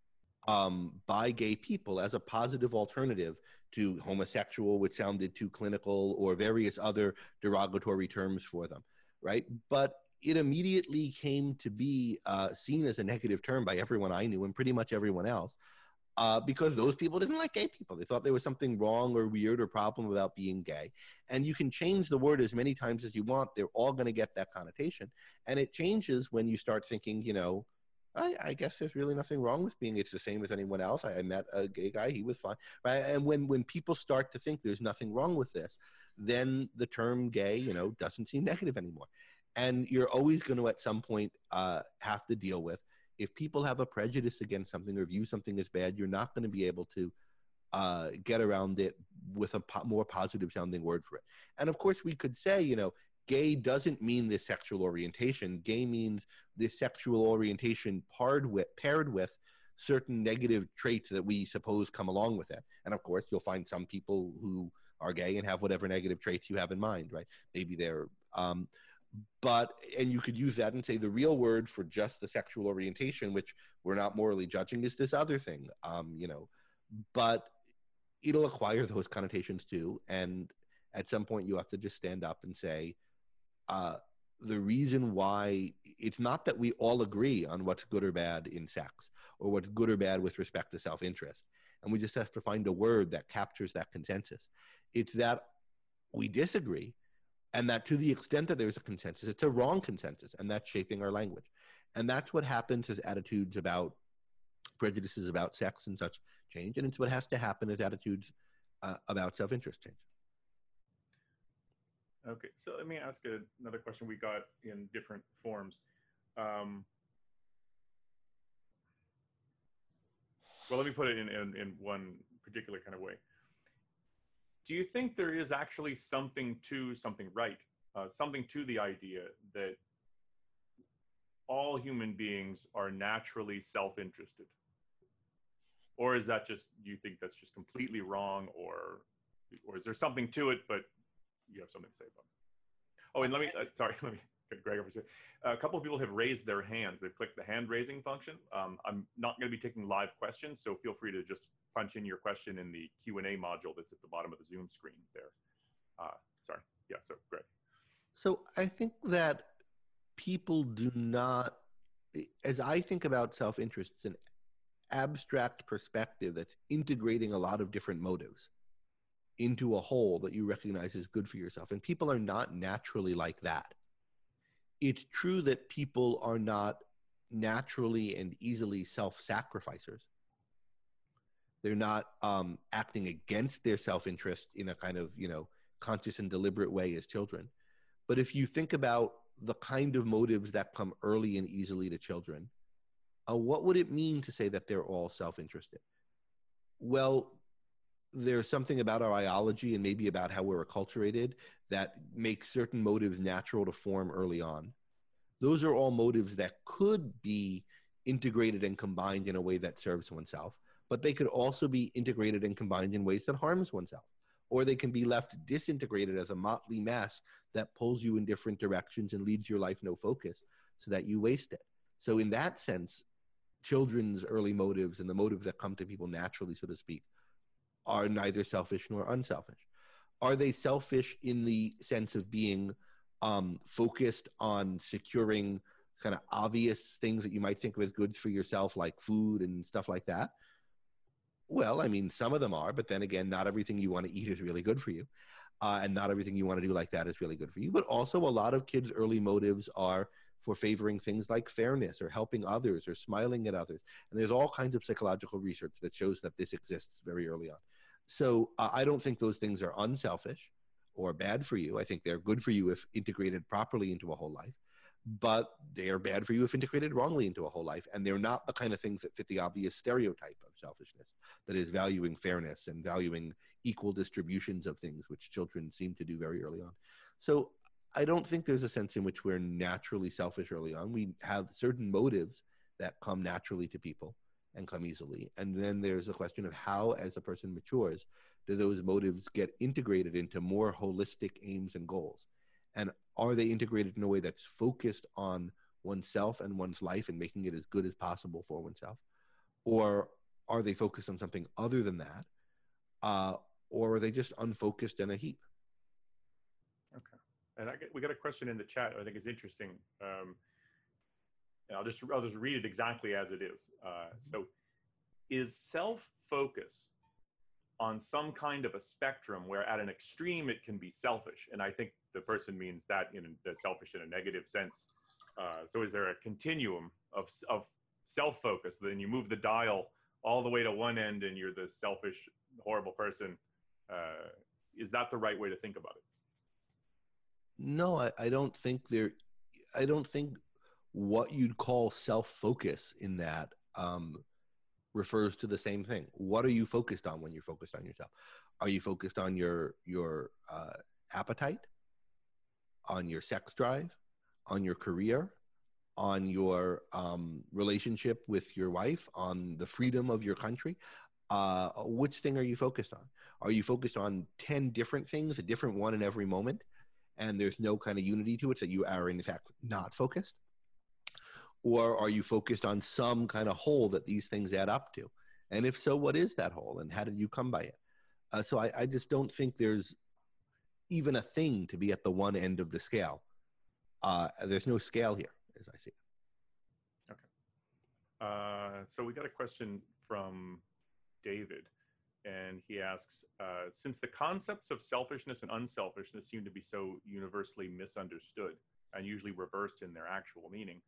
um, by gay people as a positive alternative to homosexual, which sounded too clinical, or various other derogatory terms for them, right? But it immediately came to be uh, seen as a negative term by everyone I knew and pretty much everyone else. Uh, because those people didn't like gay people. They thought there was something wrong or weird or problem about being gay. And you can change the word as many times as you want. They're all going to get that connotation. And it changes when you start thinking, you know, I, I, guess there's really nothing wrong with being. It's the same as anyone else. I, I, met a gay guy; he was fine, right? And when when people start to think there's nothing wrong with this, then the term "gay," you know, doesn't seem negative anymore. And you're always going to, at some point, uh, have to deal with if people have a prejudice against something or view something as bad. You're not going to be able to uh, get around it with a po- more positive sounding word for it. And of course, we could say, you know, gay doesn't mean this sexual orientation. Gay means this sexual orientation paired with, paired with certain negative traits that we suppose come along with it. And of course, you'll find some people who are gay and have whatever negative traits you have in mind, right? Maybe they're, um, but, and you could use that and say the real word for just the sexual orientation, which we're not morally judging, is this other thing, um, you know, but it'll acquire those connotations too. And at some point, you have to just stand up and say, uh, the reason why it's not that we all agree on what's good or bad in sex or what's good or bad with respect to self interest. And we just have to find a word that captures that consensus. It's that we disagree, and that to the extent that there's a consensus, it's a wrong consensus, and that's shaping our language. And that's what happens as attitudes about prejudices about sex and such change. And it's what has to happen as attitudes uh, about self interest change. Okay, so let me ask a, another question we got in different forms. Um, well, let me put it in, in, in one particular kind of way. Do you think there is actually something to something right, uh, something to the idea that all human beings are naturally self-interested? Or is that just, do you think that's just completely wrong or, or is there something to it, but you have something to say about it. Oh, and let me, uh, sorry, let me get Greg over here. A couple of people have raised their hands. They've clicked the hand raising function. Um, I'm not going to be taking live questions, so feel free to just punch in your question in the Q&A module that's at the bottom of the Zoom screen there. Uh, sorry. Yeah, so Greg. So I think that people do not, as I think about self-interest, it's an abstract perspective that's integrating a lot of different motives into a whole that you recognize is good for yourself. And people are not naturally like that. It's true that people are not naturally and easily self sacrificers. They're not um, acting against their self interest in a kind of, you know, conscious and deliberate way as children. But if you think about the kind of motives that come early and easily to children, uh, what would it mean to say that they're all self interested? Well, there's something about our biology and maybe about how we're acculturated that makes certain motives natural to form early on. Those are all motives that could be integrated and combined in a way that serves oneself, but they could also be integrated and combined in ways that harms oneself. Or they can be left disintegrated as a motley mass that pulls you in different directions and leaves your life no focus so that you waste it. So, in that sense, children's early motives and the motives that come to people naturally, so to speak, are neither selfish nor unselfish. Are they selfish in the sense of being um, focused on securing kind of obvious things that you might think of as goods for yourself, like food and stuff like that? Well, I mean, some of them are, but then again, not everything you want to eat is really good for you. Uh, and not everything you want to do like that is really good for you. But also, a lot of kids' early motives are for favoring things like fairness or helping others or smiling at others. And there's all kinds of psychological research that shows that this exists very early on. So uh, I don't think those things are unselfish or bad for you. I think they're good for you if integrated properly into a whole life, but they are bad for you if integrated wrongly into a whole life. And they're not the kind of things that fit the obvious stereotype of selfishness that is valuing fairness and valuing equal distributions of things, which children seem to do very early on. So I don't think there's a sense in which we're naturally selfish early on. We have certain motives that come naturally to people and come easily. And then there's a question of how, as a person matures, do those motives get integrated into more holistic aims and goals? And are they integrated in a way that's focused on oneself and one's life and making it as good as possible for oneself? Or are they focused on something other than that? Uh, or are they just unfocused in a heap? Okay. And I get, we got a question in the chat I think is interesting. Um, I'll just I'll just read it exactly as it is. Uh, so, is self focus on some kind of a spectrum where at an extreme it can be selfish, and I think the person means that in that selfish in a negative sense. Uh, so, is there a continuum of of self focus? Then you move the dial all the way to one end, and you're the selfish, horrible person. Uh, is that the right way to think about it? No, I, I don't think there. I don't think what you'd call self focus in that um, refers to the same thing. What are you focused on when you're focused on yourself? Are you focused on your your uh, appetite, on your sex drive, on your career, on your um, relationship with your wife, on the freedom of your country? Uh, which thing are you focused on? Are you focused on 10 different things, a different one in every moment, and there's no kind of unity to it, so you are in fact not focused? Or are you focused on some kind of whole that these things add up to? And if so what is that whole and how did you come by it? Uh, so I, I, just don't think there's even a thing to be at the one end of the scale. Uh, there's no scale here as i see it. Okay. Uh, so we got a question from david and he asks uh, since the concepts of selfishness and unselfishness seem to be so universally misunderstood and usually reversed in their actual meaning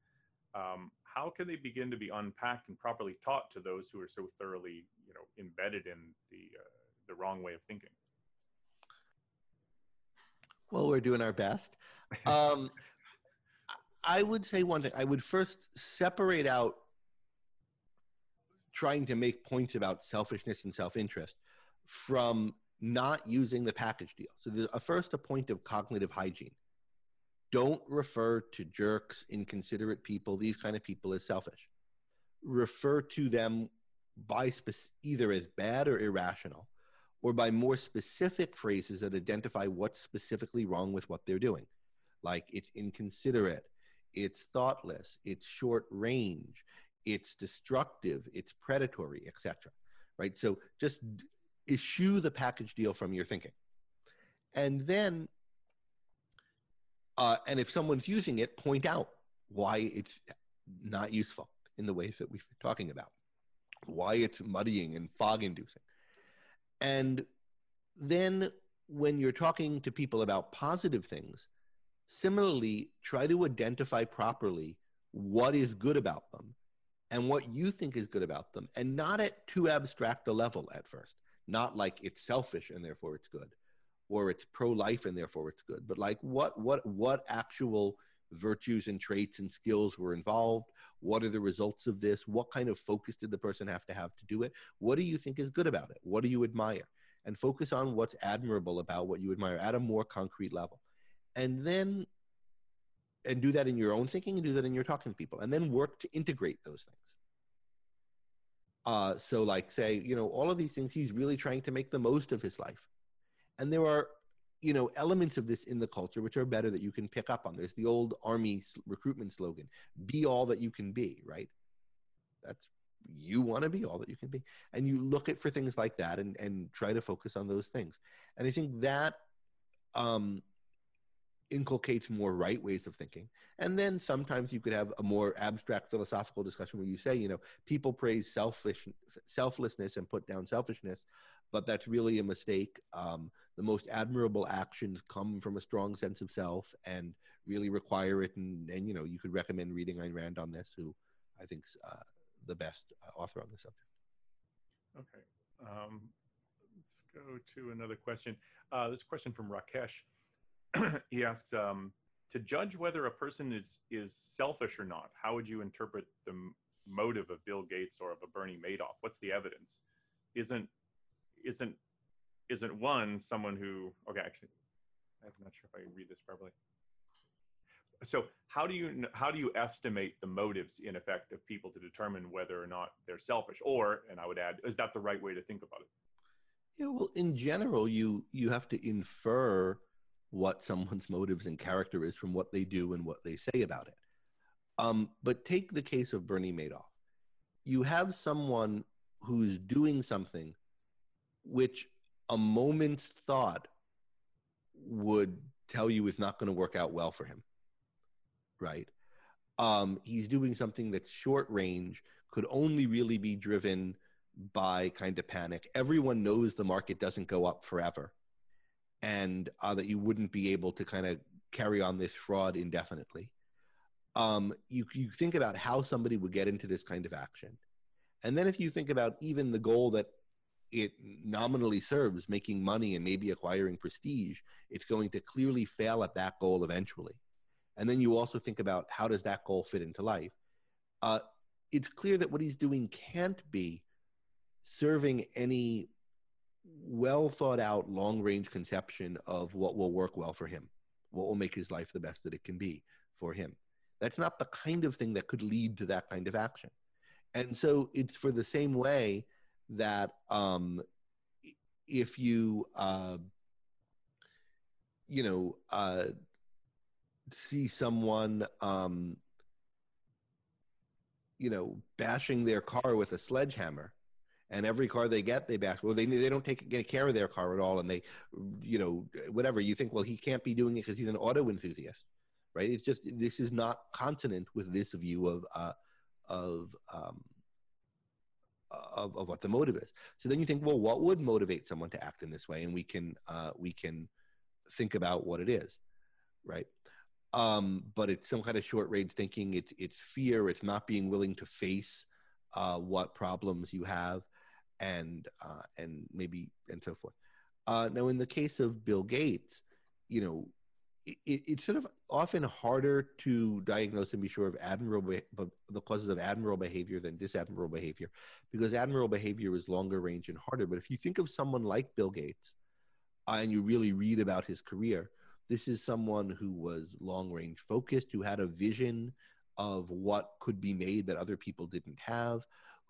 um, how can they begin to be unpacked and properly taught to those who are so thoroughly, you know, embedded in the uh, the wrong way of thinking? Well, we're doing our best. Um, I would say one thing. I would first separate out trying to make points about selfishness and self-interest from not using the package deal. So there's a first a point of cognitive hygiene don't refer to jerks, inconsiderate people, these kind of people as selfish. Refer to them by spe- either as bad or irrational, or by more specific phrases that identify what's specifically wrong with what they're doing. Like it's inconsiderate, it's thoughtless, it's short range, it's destructive, it's predatory, etc. Right? So just issue the package deal from your thinking. And then uh, and if someone's using it, point out why it's not useful in the ways that we've been talking about. why it's muddying and fog inducing. And then when you're talking to people about positive things, similarly, try to identify properly what is good about them and what you think is good about them, and not at too abstract a level at first. Not like it's selfish and therefore it's good, or it's pro-life and therefore it's good, but like what what what actual virtues and traits and skills were involved? What are the results of this? What kind of focus did the person have to have to do it? What do you think is good about it? What do you admire? And focus on what's admirable about what you admire at a more concrete level. And then and do that in your own thinking and do that in your talking to people and then work to integrate those things uh, so like say you know all of these things he's really trying to make the most of his life and there are you know elements of this in the culture which are better that you can pick up on. There's the old army recruitment slogan be all that you can be right? That's you want to be all that you can be. And you look at for things like that and and try to focus on those things. And i think that um inculcates more right ways of thinking. And then sometimes you could have a more abstract philosophical discussion where you say, you know, people praise selfish selflessness and put down selfishness, but that's really a mistake. Um, the most admirable actions come from a strong sense of self and really require it. And, and you know, you could recommend reading Ayn Rand on this, who I think's uh, the best uh, author on the subject. Okay. Um, let's go to another question. Uh, this question from Rakesh. he asks um, to judge whether a person is is selfish or not. How would you interpret the motive of Bill Gates or of a Bernie Madoff? What's the evidence? Isn't isn't isn't one someone who okay actually I'm not sure if I read this properly. So how do you how do you estimate the motives in effect of people to determine whether or not they're selfish? Or and I would add, is that the right way to think about it? Yeah, well, in general, you you have to infer what someone's motives and character is from what they do and what they say about it. Um, but take the case of Bernie Madoff. You have someone who's doing something which a moment's thought would tell you is not going to work out well for him, right? Um, he's doing something that's short range, could only really be driven by kind of panic. Everyone knows the market doesn't go up forever and uh, that you wouldn't be able to kind of carry on this fraud indefinitely. Um, you, you think about how somebody would get into this kind of action. And then if you think about even the goal that it nominally serves, making money and maybe acquiring prestige, it's going to clearly fail at that goal eventually. And then you also think about how does that goal fit into life. Uh, it's clear that what he's doing can't be serving any well thought out long range conception of what will work well for him, what will make his life the best that it can be for him. That's not the kind of thing that could lead to that kind of action. And so it's for the same way that um, if you, uh, you know, uh, see someone, um, you know, bashing their car with a sledgehammer, and every car they get they bash well they they don't take care of their car at all and they you know whatever you think well he can't be doing it because he's an auto enthusiast right? It's just this is not consonant with this view of uh, of um, of, of what the motive is. So then you think well what would motivate someone to act in this way? And we can uh, we can think about what it is right? Um, but it's some kind of short range thinking. It's it's fear. It's not being willing to face uh, what problems you have and uh, and maybe and so forth. Uh, now, in the case of Bill Gates, you know, it, it's sort of often harder to diagnose and be sure of admirable the causes of admirable behavior than disadmirable behavior, because admirable behavior is longer range and harder. But if you think of someone like Bill Gates, uh, and you really read about his career, this is someone who was long range focused, who had a vision of what could be made that other people didn't have,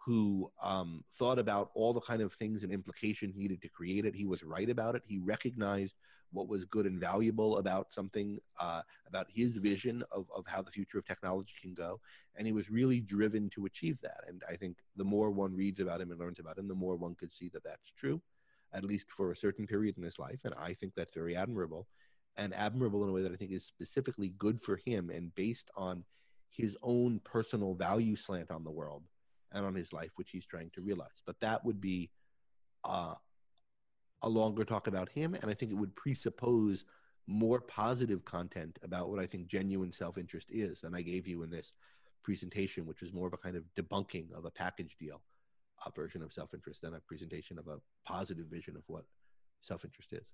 who um, thought about all the kind of things and implications needed to create it. He was right about it. He recognized what was good and valuable about something, uh, about his vision of, of how the future of technology can go. And he was really driven to achieve that. And I think the more one reads about him and learns about him, the more one could see that that's true, at least for a certain period in his life. And I think that's very admirable and admirable in a way that I think is specifically good for him and based on his own personal value slant on the world and on his life, which he's trying to realize. But that would be uh, a longer talk about him, and I think it would presuppose more positive content about what I think genuine self interest is than I gave you in this presentation, which was more of a kind of debunking of a package deal a version of self interest than a presentation of a positive vision of what self interest is.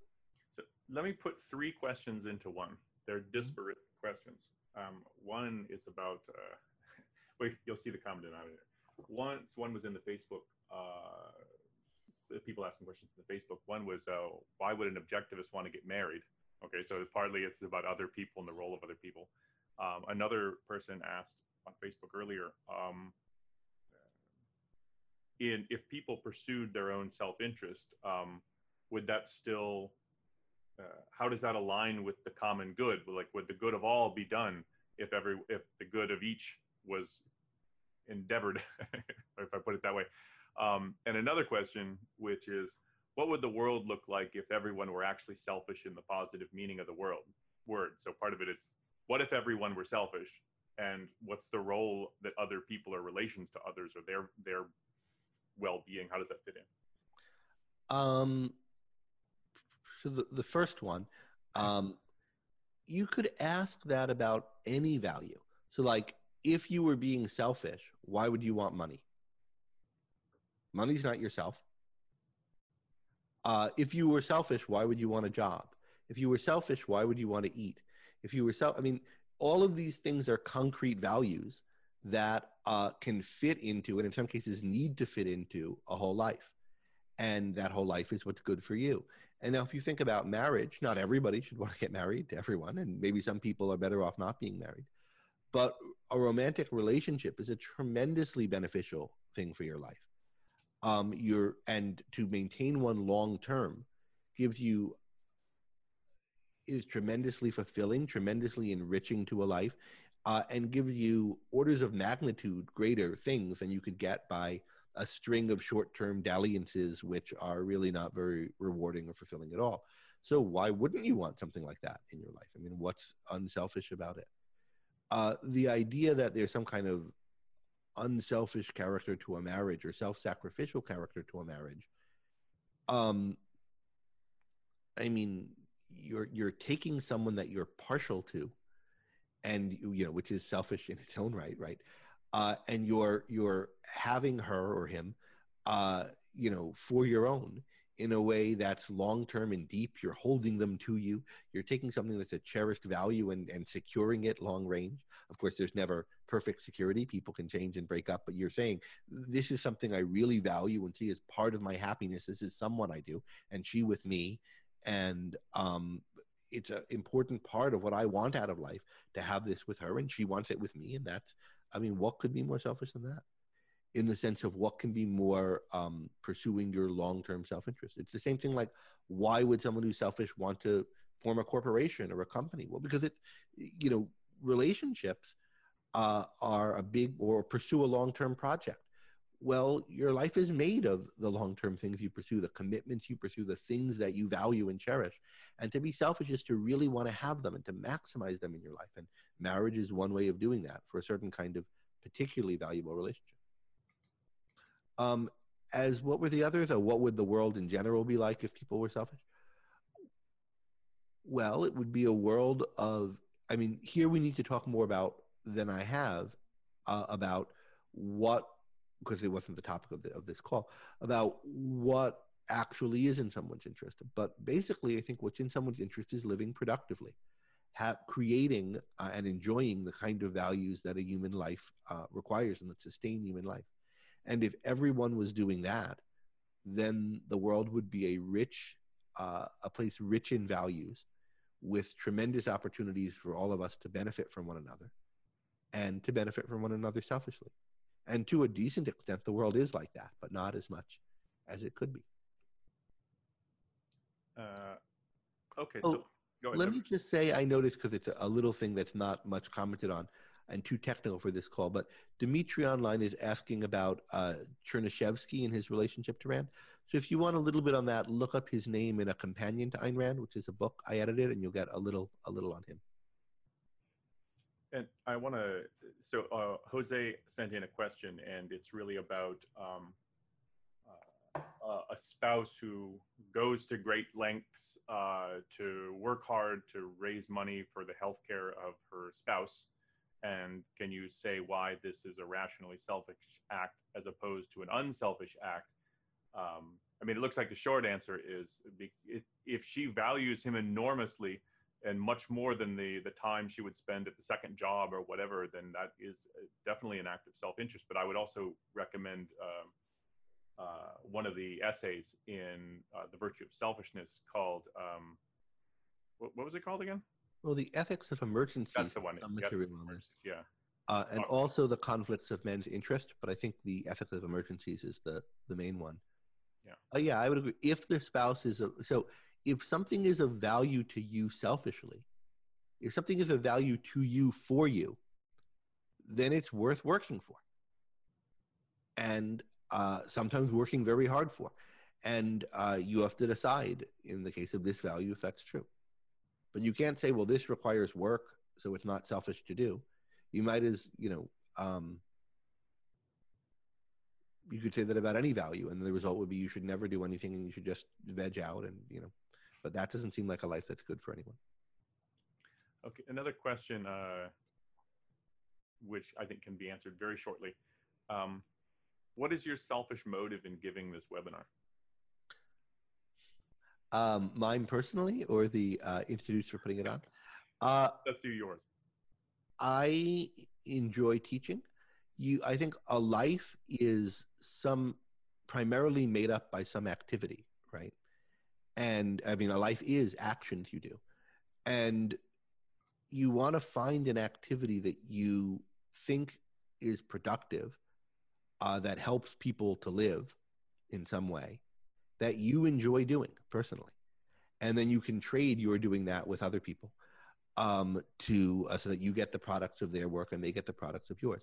So let me put three questions into one. They're mm-hmm. disparate questions. Um, one is about, uh, wait, you'll see the common denominator. Once one was in the Facebook, uh, people asking questions in the Facebook. One was, uh, why would an objectivist want to get married? Okay, so partly it's about other people and the role of other people. Um, another person asked on Facebook earlier, um, in if people pursued their own self-interest, um, would that still uh, how does that align with the common good? Like, would the good of all be done if every if the good of each was endeavored, if I put it that way? Um, and another question, which is, what would the world look like if everyone were actually selfish in the positive meaning of the world word? So part of it, it's what if everyone were selfish, and what's the role that other people or relations to others or their their well-being? How does that fit in? Um, so the, the first one, um, you could ask that about any value. So, like, if you were being selfish, why would you want money? Money's not yourself. Uh, if you were selfish, why would you want a job? If you were selfish, why would you want to eat? If you were self, I mean, all of these things are concrete values that uh, can fit into, and in some cases need to fit into, a whole life. And that whole life is what's good for you. And now, if you think about marriage, not everybody should want to get married to everyone, and maybe some people are better off not being married. But a romantic relationship is a tremendously beneficial thing for your life. Um, and to maintain one long term gives you is tremendously fulfilling, tremendously enriching to a life, uh, and gives you orders of magnitude greater things than you could get by a string of short-term dalliances which are really not very rewarding or fulfilling at all. So why wouldn't you want something like that in your life? I mean what's unselfish about it uh, the idea that there's some kind of unselfish character to a marriage or self-sacrificial character to a marriage um i mean you're you're taking someone that you're partial to and you know which is selfish in its own right right? Uh, and you're you're having her or him, uh, you know, for your own in a way that's long term and deep. You're holding them to you. You're taking something that's a cherished value and, and securing it long range. Of course, there's never perfect security. People can change and break up, but you're saying this is something I really value and see as part of my happiness. This is someone I do, and she with me, and um, it's an important part of what I want out of life to have this with her, and she wants it with me, and that's I mean, what could be more selfish than that? In the sense of what can be more um, pursuing your long term self interest. It's the same thing like, why would someone who's selfish want to form a corporation or a company? Well, because it, you know, relationships uh, are a big or pursue a long term project. Well, your life is made of the long term things you pursue, the commitments you pursue, the things that you value and cherish. And to be selfish is to really want to have them and to maximize them in your life. And marriage is one way of doing that for a certain kind of particularly valuable relationship. Um, as what were the others? Or what would the world in general be like if people were selfish? Well, it would be a world of, I mean, here we need to talk more about than I have uh, about what, because it wasn't the topic of, the, of this call, about what actually is in someone's interest. But basically, I think what's in someone's interest is living productively have, creating uh, and enjoying the kind of values that a human life uh, requires and that sustain human life. And if everyone was doing that, then the world would be a rich, uh, a place rich in values with tremendous opportunities for all of us to benefit from one another and to benefit from one another selfishly. And to a decent extent, the world is like that, but not as much as it could be. Uh, okay. Oh, so Ahead, Let me just say, I noticed because it's a little thing that's not much commented on and too technical for this call, but Dimitri Online is asking about uh, Chernyshevsky and his relationship to Rand. So if you want a little bit on that, look up his name in a companion to Ayn Rand, which is a book I edited, and you'll get a little a little on him. And I want to, so uh, Jose sent in a question, and it's really about um, uh, uh, a spouse who goes to great lengths uh, to work hard to raise money for the health care of her spouse. And can you say why this is a rationally selfish act as opposed to an unselfish act? Um, I mean, it looks like the short answer is if she values him enormously, and much more than the the time she would spend at the second job or whatever, then that is uh, definitely an act of self-interest. But I would also recommend uh, uh, one of the essays in uh, the virtue of selfishness called um, what, what, was it called again? Well, the ethics of emergency. That's the one. The yeah. Uh, and also the conflicts of men's interest, but I think the ethics of emergencies is the the main one. Yeah. Uh, yeah, I would agree. If the spouse is a so if something is of value to you selfishly, if something is of value to you for you, then it's worth working for. And uh, sometimes working very hard for. And uh, you have to decide in the case of this value if that's true. But you can't say, well, this requires work, so it's not selfish to do. You might as, you know, um, you could say that about any value, and the result would be you should never do anything and you should just veg out and, you know, but that doesn't seem like a life that's good for anyone. Okay, another question, uh, which I think can be answered very shortly. Um, what is your selfish motive in giving this webinar? Um, mine personally, or the uh, institutes for putting it on? Uh, Let's do yours. I enjoy teaching. You, I think a life is some primarily made up by some activity, right? and i mean a life is actions you do and you want to find an activity that you think is productive uh, that helps people to live in some way that you enjoy doing personally. And then you can trade your doing that with other people um, to uh, so that you get the products of their work and they get the products of yours.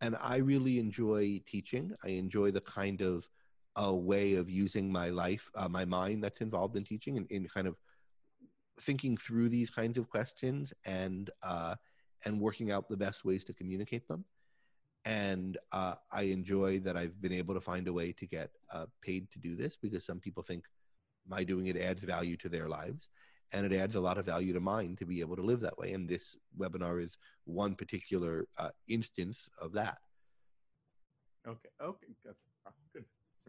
And i really enjoy teaching. I enjoy the kind of a way of using my life, uh, my mind that's involved in teaching and in kind of thinking through these kinds of questions and uh, and working out the best ways to communicate them. And uh, I enjoy that I've been able to find a way to get uh, paid to do this because some people think my doing it adds value to their lives and it adds a lot of value to mine to be able to live that way. And this webinar is one particular uh, instance of that. Okay. Okay. That's good.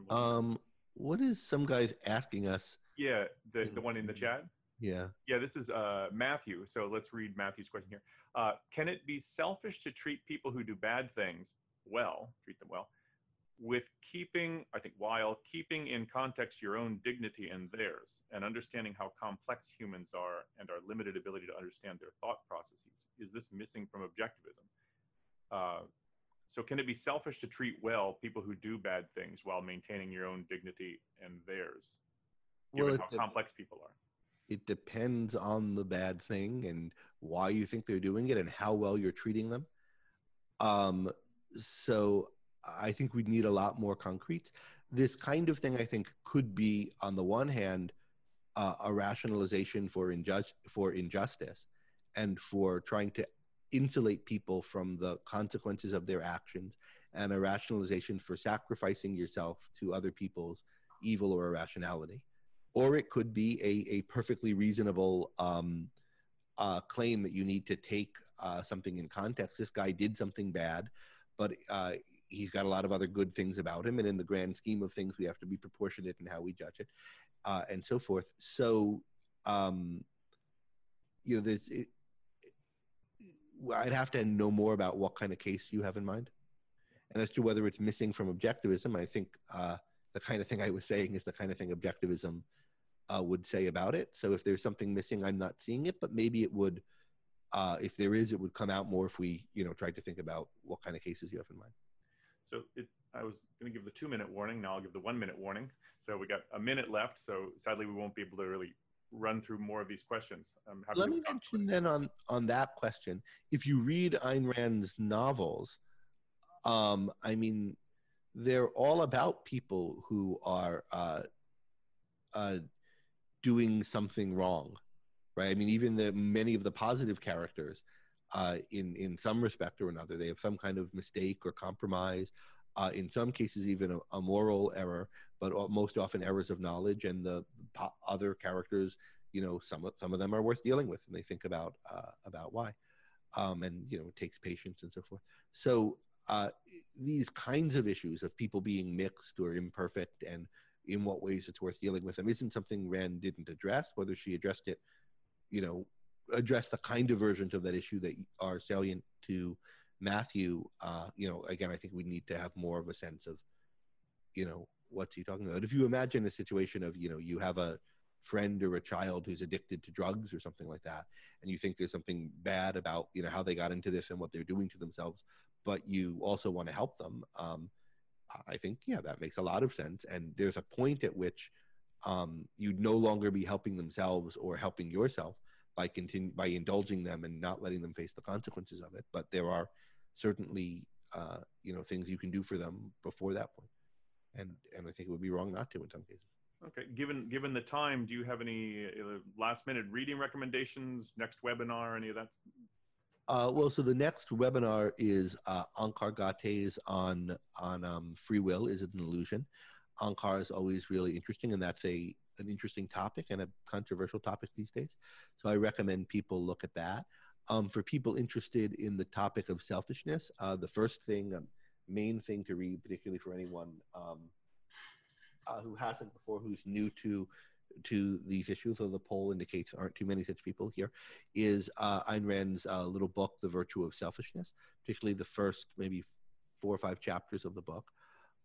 Um, what is some guys asking us? Yeah, the the one in the chat. Yeah. Yeah, this is uh, Matthew. So let's read Matthew's question here. Uh, can it be selfish to treat people who do bad things well, treat them well, with keeping, I think, while keeping in context your own dignity and theirs, and understanding how complex humans are and our limited ability to understand their thought processes? Is this missing from objectivism? Uh, so can it be selfish to treat well people who do bad things while maintaining your own dignity and theirs? Given well, how complex people are. It depends on the bad thing and why you think they're doing it and how well you're treating them. Um, so I think we'd need a lot more concrete. This kind of thing, I think, could be on the one hand uh, a rationalization for injust for injustice and for trying to insulate people from the consequences of their actions and a rationalization for sacrificing yourself to other people's evil or irrationality. Or it could be a, a perfectly reasonable um, uh, claim that you need to take uh, something in context. This guy did something bad, but uh, he's got a lot of other good things about him. And in the grand scheme of things, we have to be proportionate in how we judge it uh, and so forth. So, um, you know, there's, it, I'd have to know more about what kind of case you have in mind. And as to whether it's missing from objectivism, I think uh, the kind of thing I was saying is the kind of thing objectivism uh, would say about it. So if there's something missing, I'm not seeing it, but maybe it would, uh, if there is, it would come out more if we, you know, tried to think about what kind of cases you have in mind. So it, I was going to give the two minute warning. Now I'll give the one minute warning. So we got a minute left. So sadly, we won't be able to really run through more of these questions. Let me mention then on on that question, if you read Ayn Rand's novels, um, I mean, they're all about people who are uh, uh, doing something wrong, right? I mean, even the many of the positive characters uh, in in some respect or another. They have some kind of mistake or compromise. Uh, in some cases, even a, a moral error, but most often errors of knowledge. And the other characters, you know, some of some of them are worth dealing with, and they think about uh, about why. Um, and you know, it takes patience and so forth. So uh, these kinds of issues of people being mixed or imperfect and in what ways it's worth dealing with them isn't something Rand didn't address. Whether she addressed it, you know, address the kind of versions of that issue that are salient to Matthew. Uh, you know, again, I think we need to have more of a sense of, you know, what's he talking about. If you imagine a situation of, you know, you have a friend or a child who's addicted to drugs or something like that, and you think there's something bad about, you know, how they got into this and what they're doing to themselves, but you also want to help them. Um, I think, yeah, that makes a lot of sense. And there's a point at which um, you'd no longer be helping themselves or helping yourself by continue by indulging them and not letting them face the consequences of it. But there are certainly, uh, you know, things you can do for them before that point. And and I think it would be wrong not to in some cases. Okay. Given given the time, do you have any uh, last minute reading recommendations? Next webinar, any of that uh, well, so the next webinar is uh, Onkar Ghate on on um, free will. Is it an illusion? Onkar is always really interesting, and that's a an interesting topic and a controversial topic these days. So I recommend people look at that. Um, for people interested in the topic of selfishness, uh, the first thing, um, main thing to read, particularly for anyone um, uh, who hasn't before, who's new to to these issues, though the poll indicates aren't too many such people here, is uh, Ayn Rand's uh, little book, The Virtue of Selfishness, particularly the first maybe four or five chapters of the book.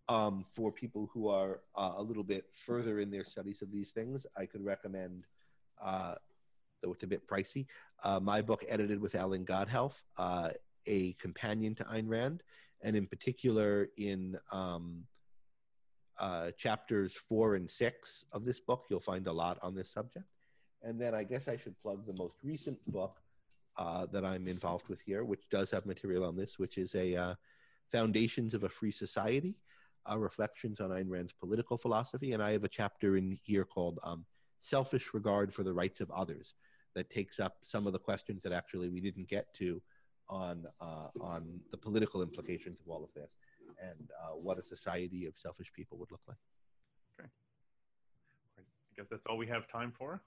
Um, for people who are uh, a little bit further in their studies of these things, I could recommend, uh, though it's a bit pricey, uh, my book, edited with Allan Gotthelf, uh, a companion to Ayn Rand, and in particular in um, uh, chapters four and six of this book. You'll find a lot on this subject. And then I guess I should plug the most recent book uh, that I'm involved with here, which does have material on this, which is a uh, Foundations of a Free Society, uh, Reflections on Ayn Rand's Political Philosophy. And I have a chapter in here called um, Selfish Regard for the Rights of Others that takes up some of the questions that actually we didn't get to on, uh, on the political implications of all of this and uh, what a society of selfish people would look like. Okay. I guess that's all we have time for.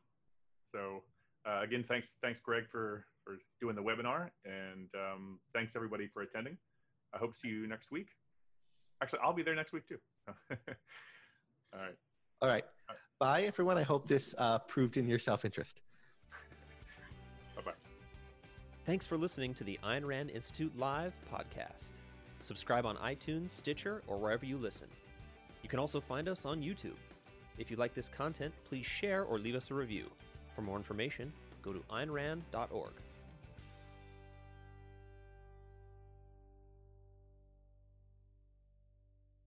So uh, again, thanks, thanks, Greg, for for doing the webinar, and um, thanks everybody for attending. I hope to see you next week. Actually, I'll be there next week too. all right. All right. Bye, everyone. I hope this uh, proved in your self-interest. bye bye. Thanks for listening to the Ayn Rand Institute Live podcast. Subscribe on iTunes, Stitcher, or wherever you listen. You can also find us on YouTube. If you like this content, please share or leave us a review. For more information, go to aynrand.org.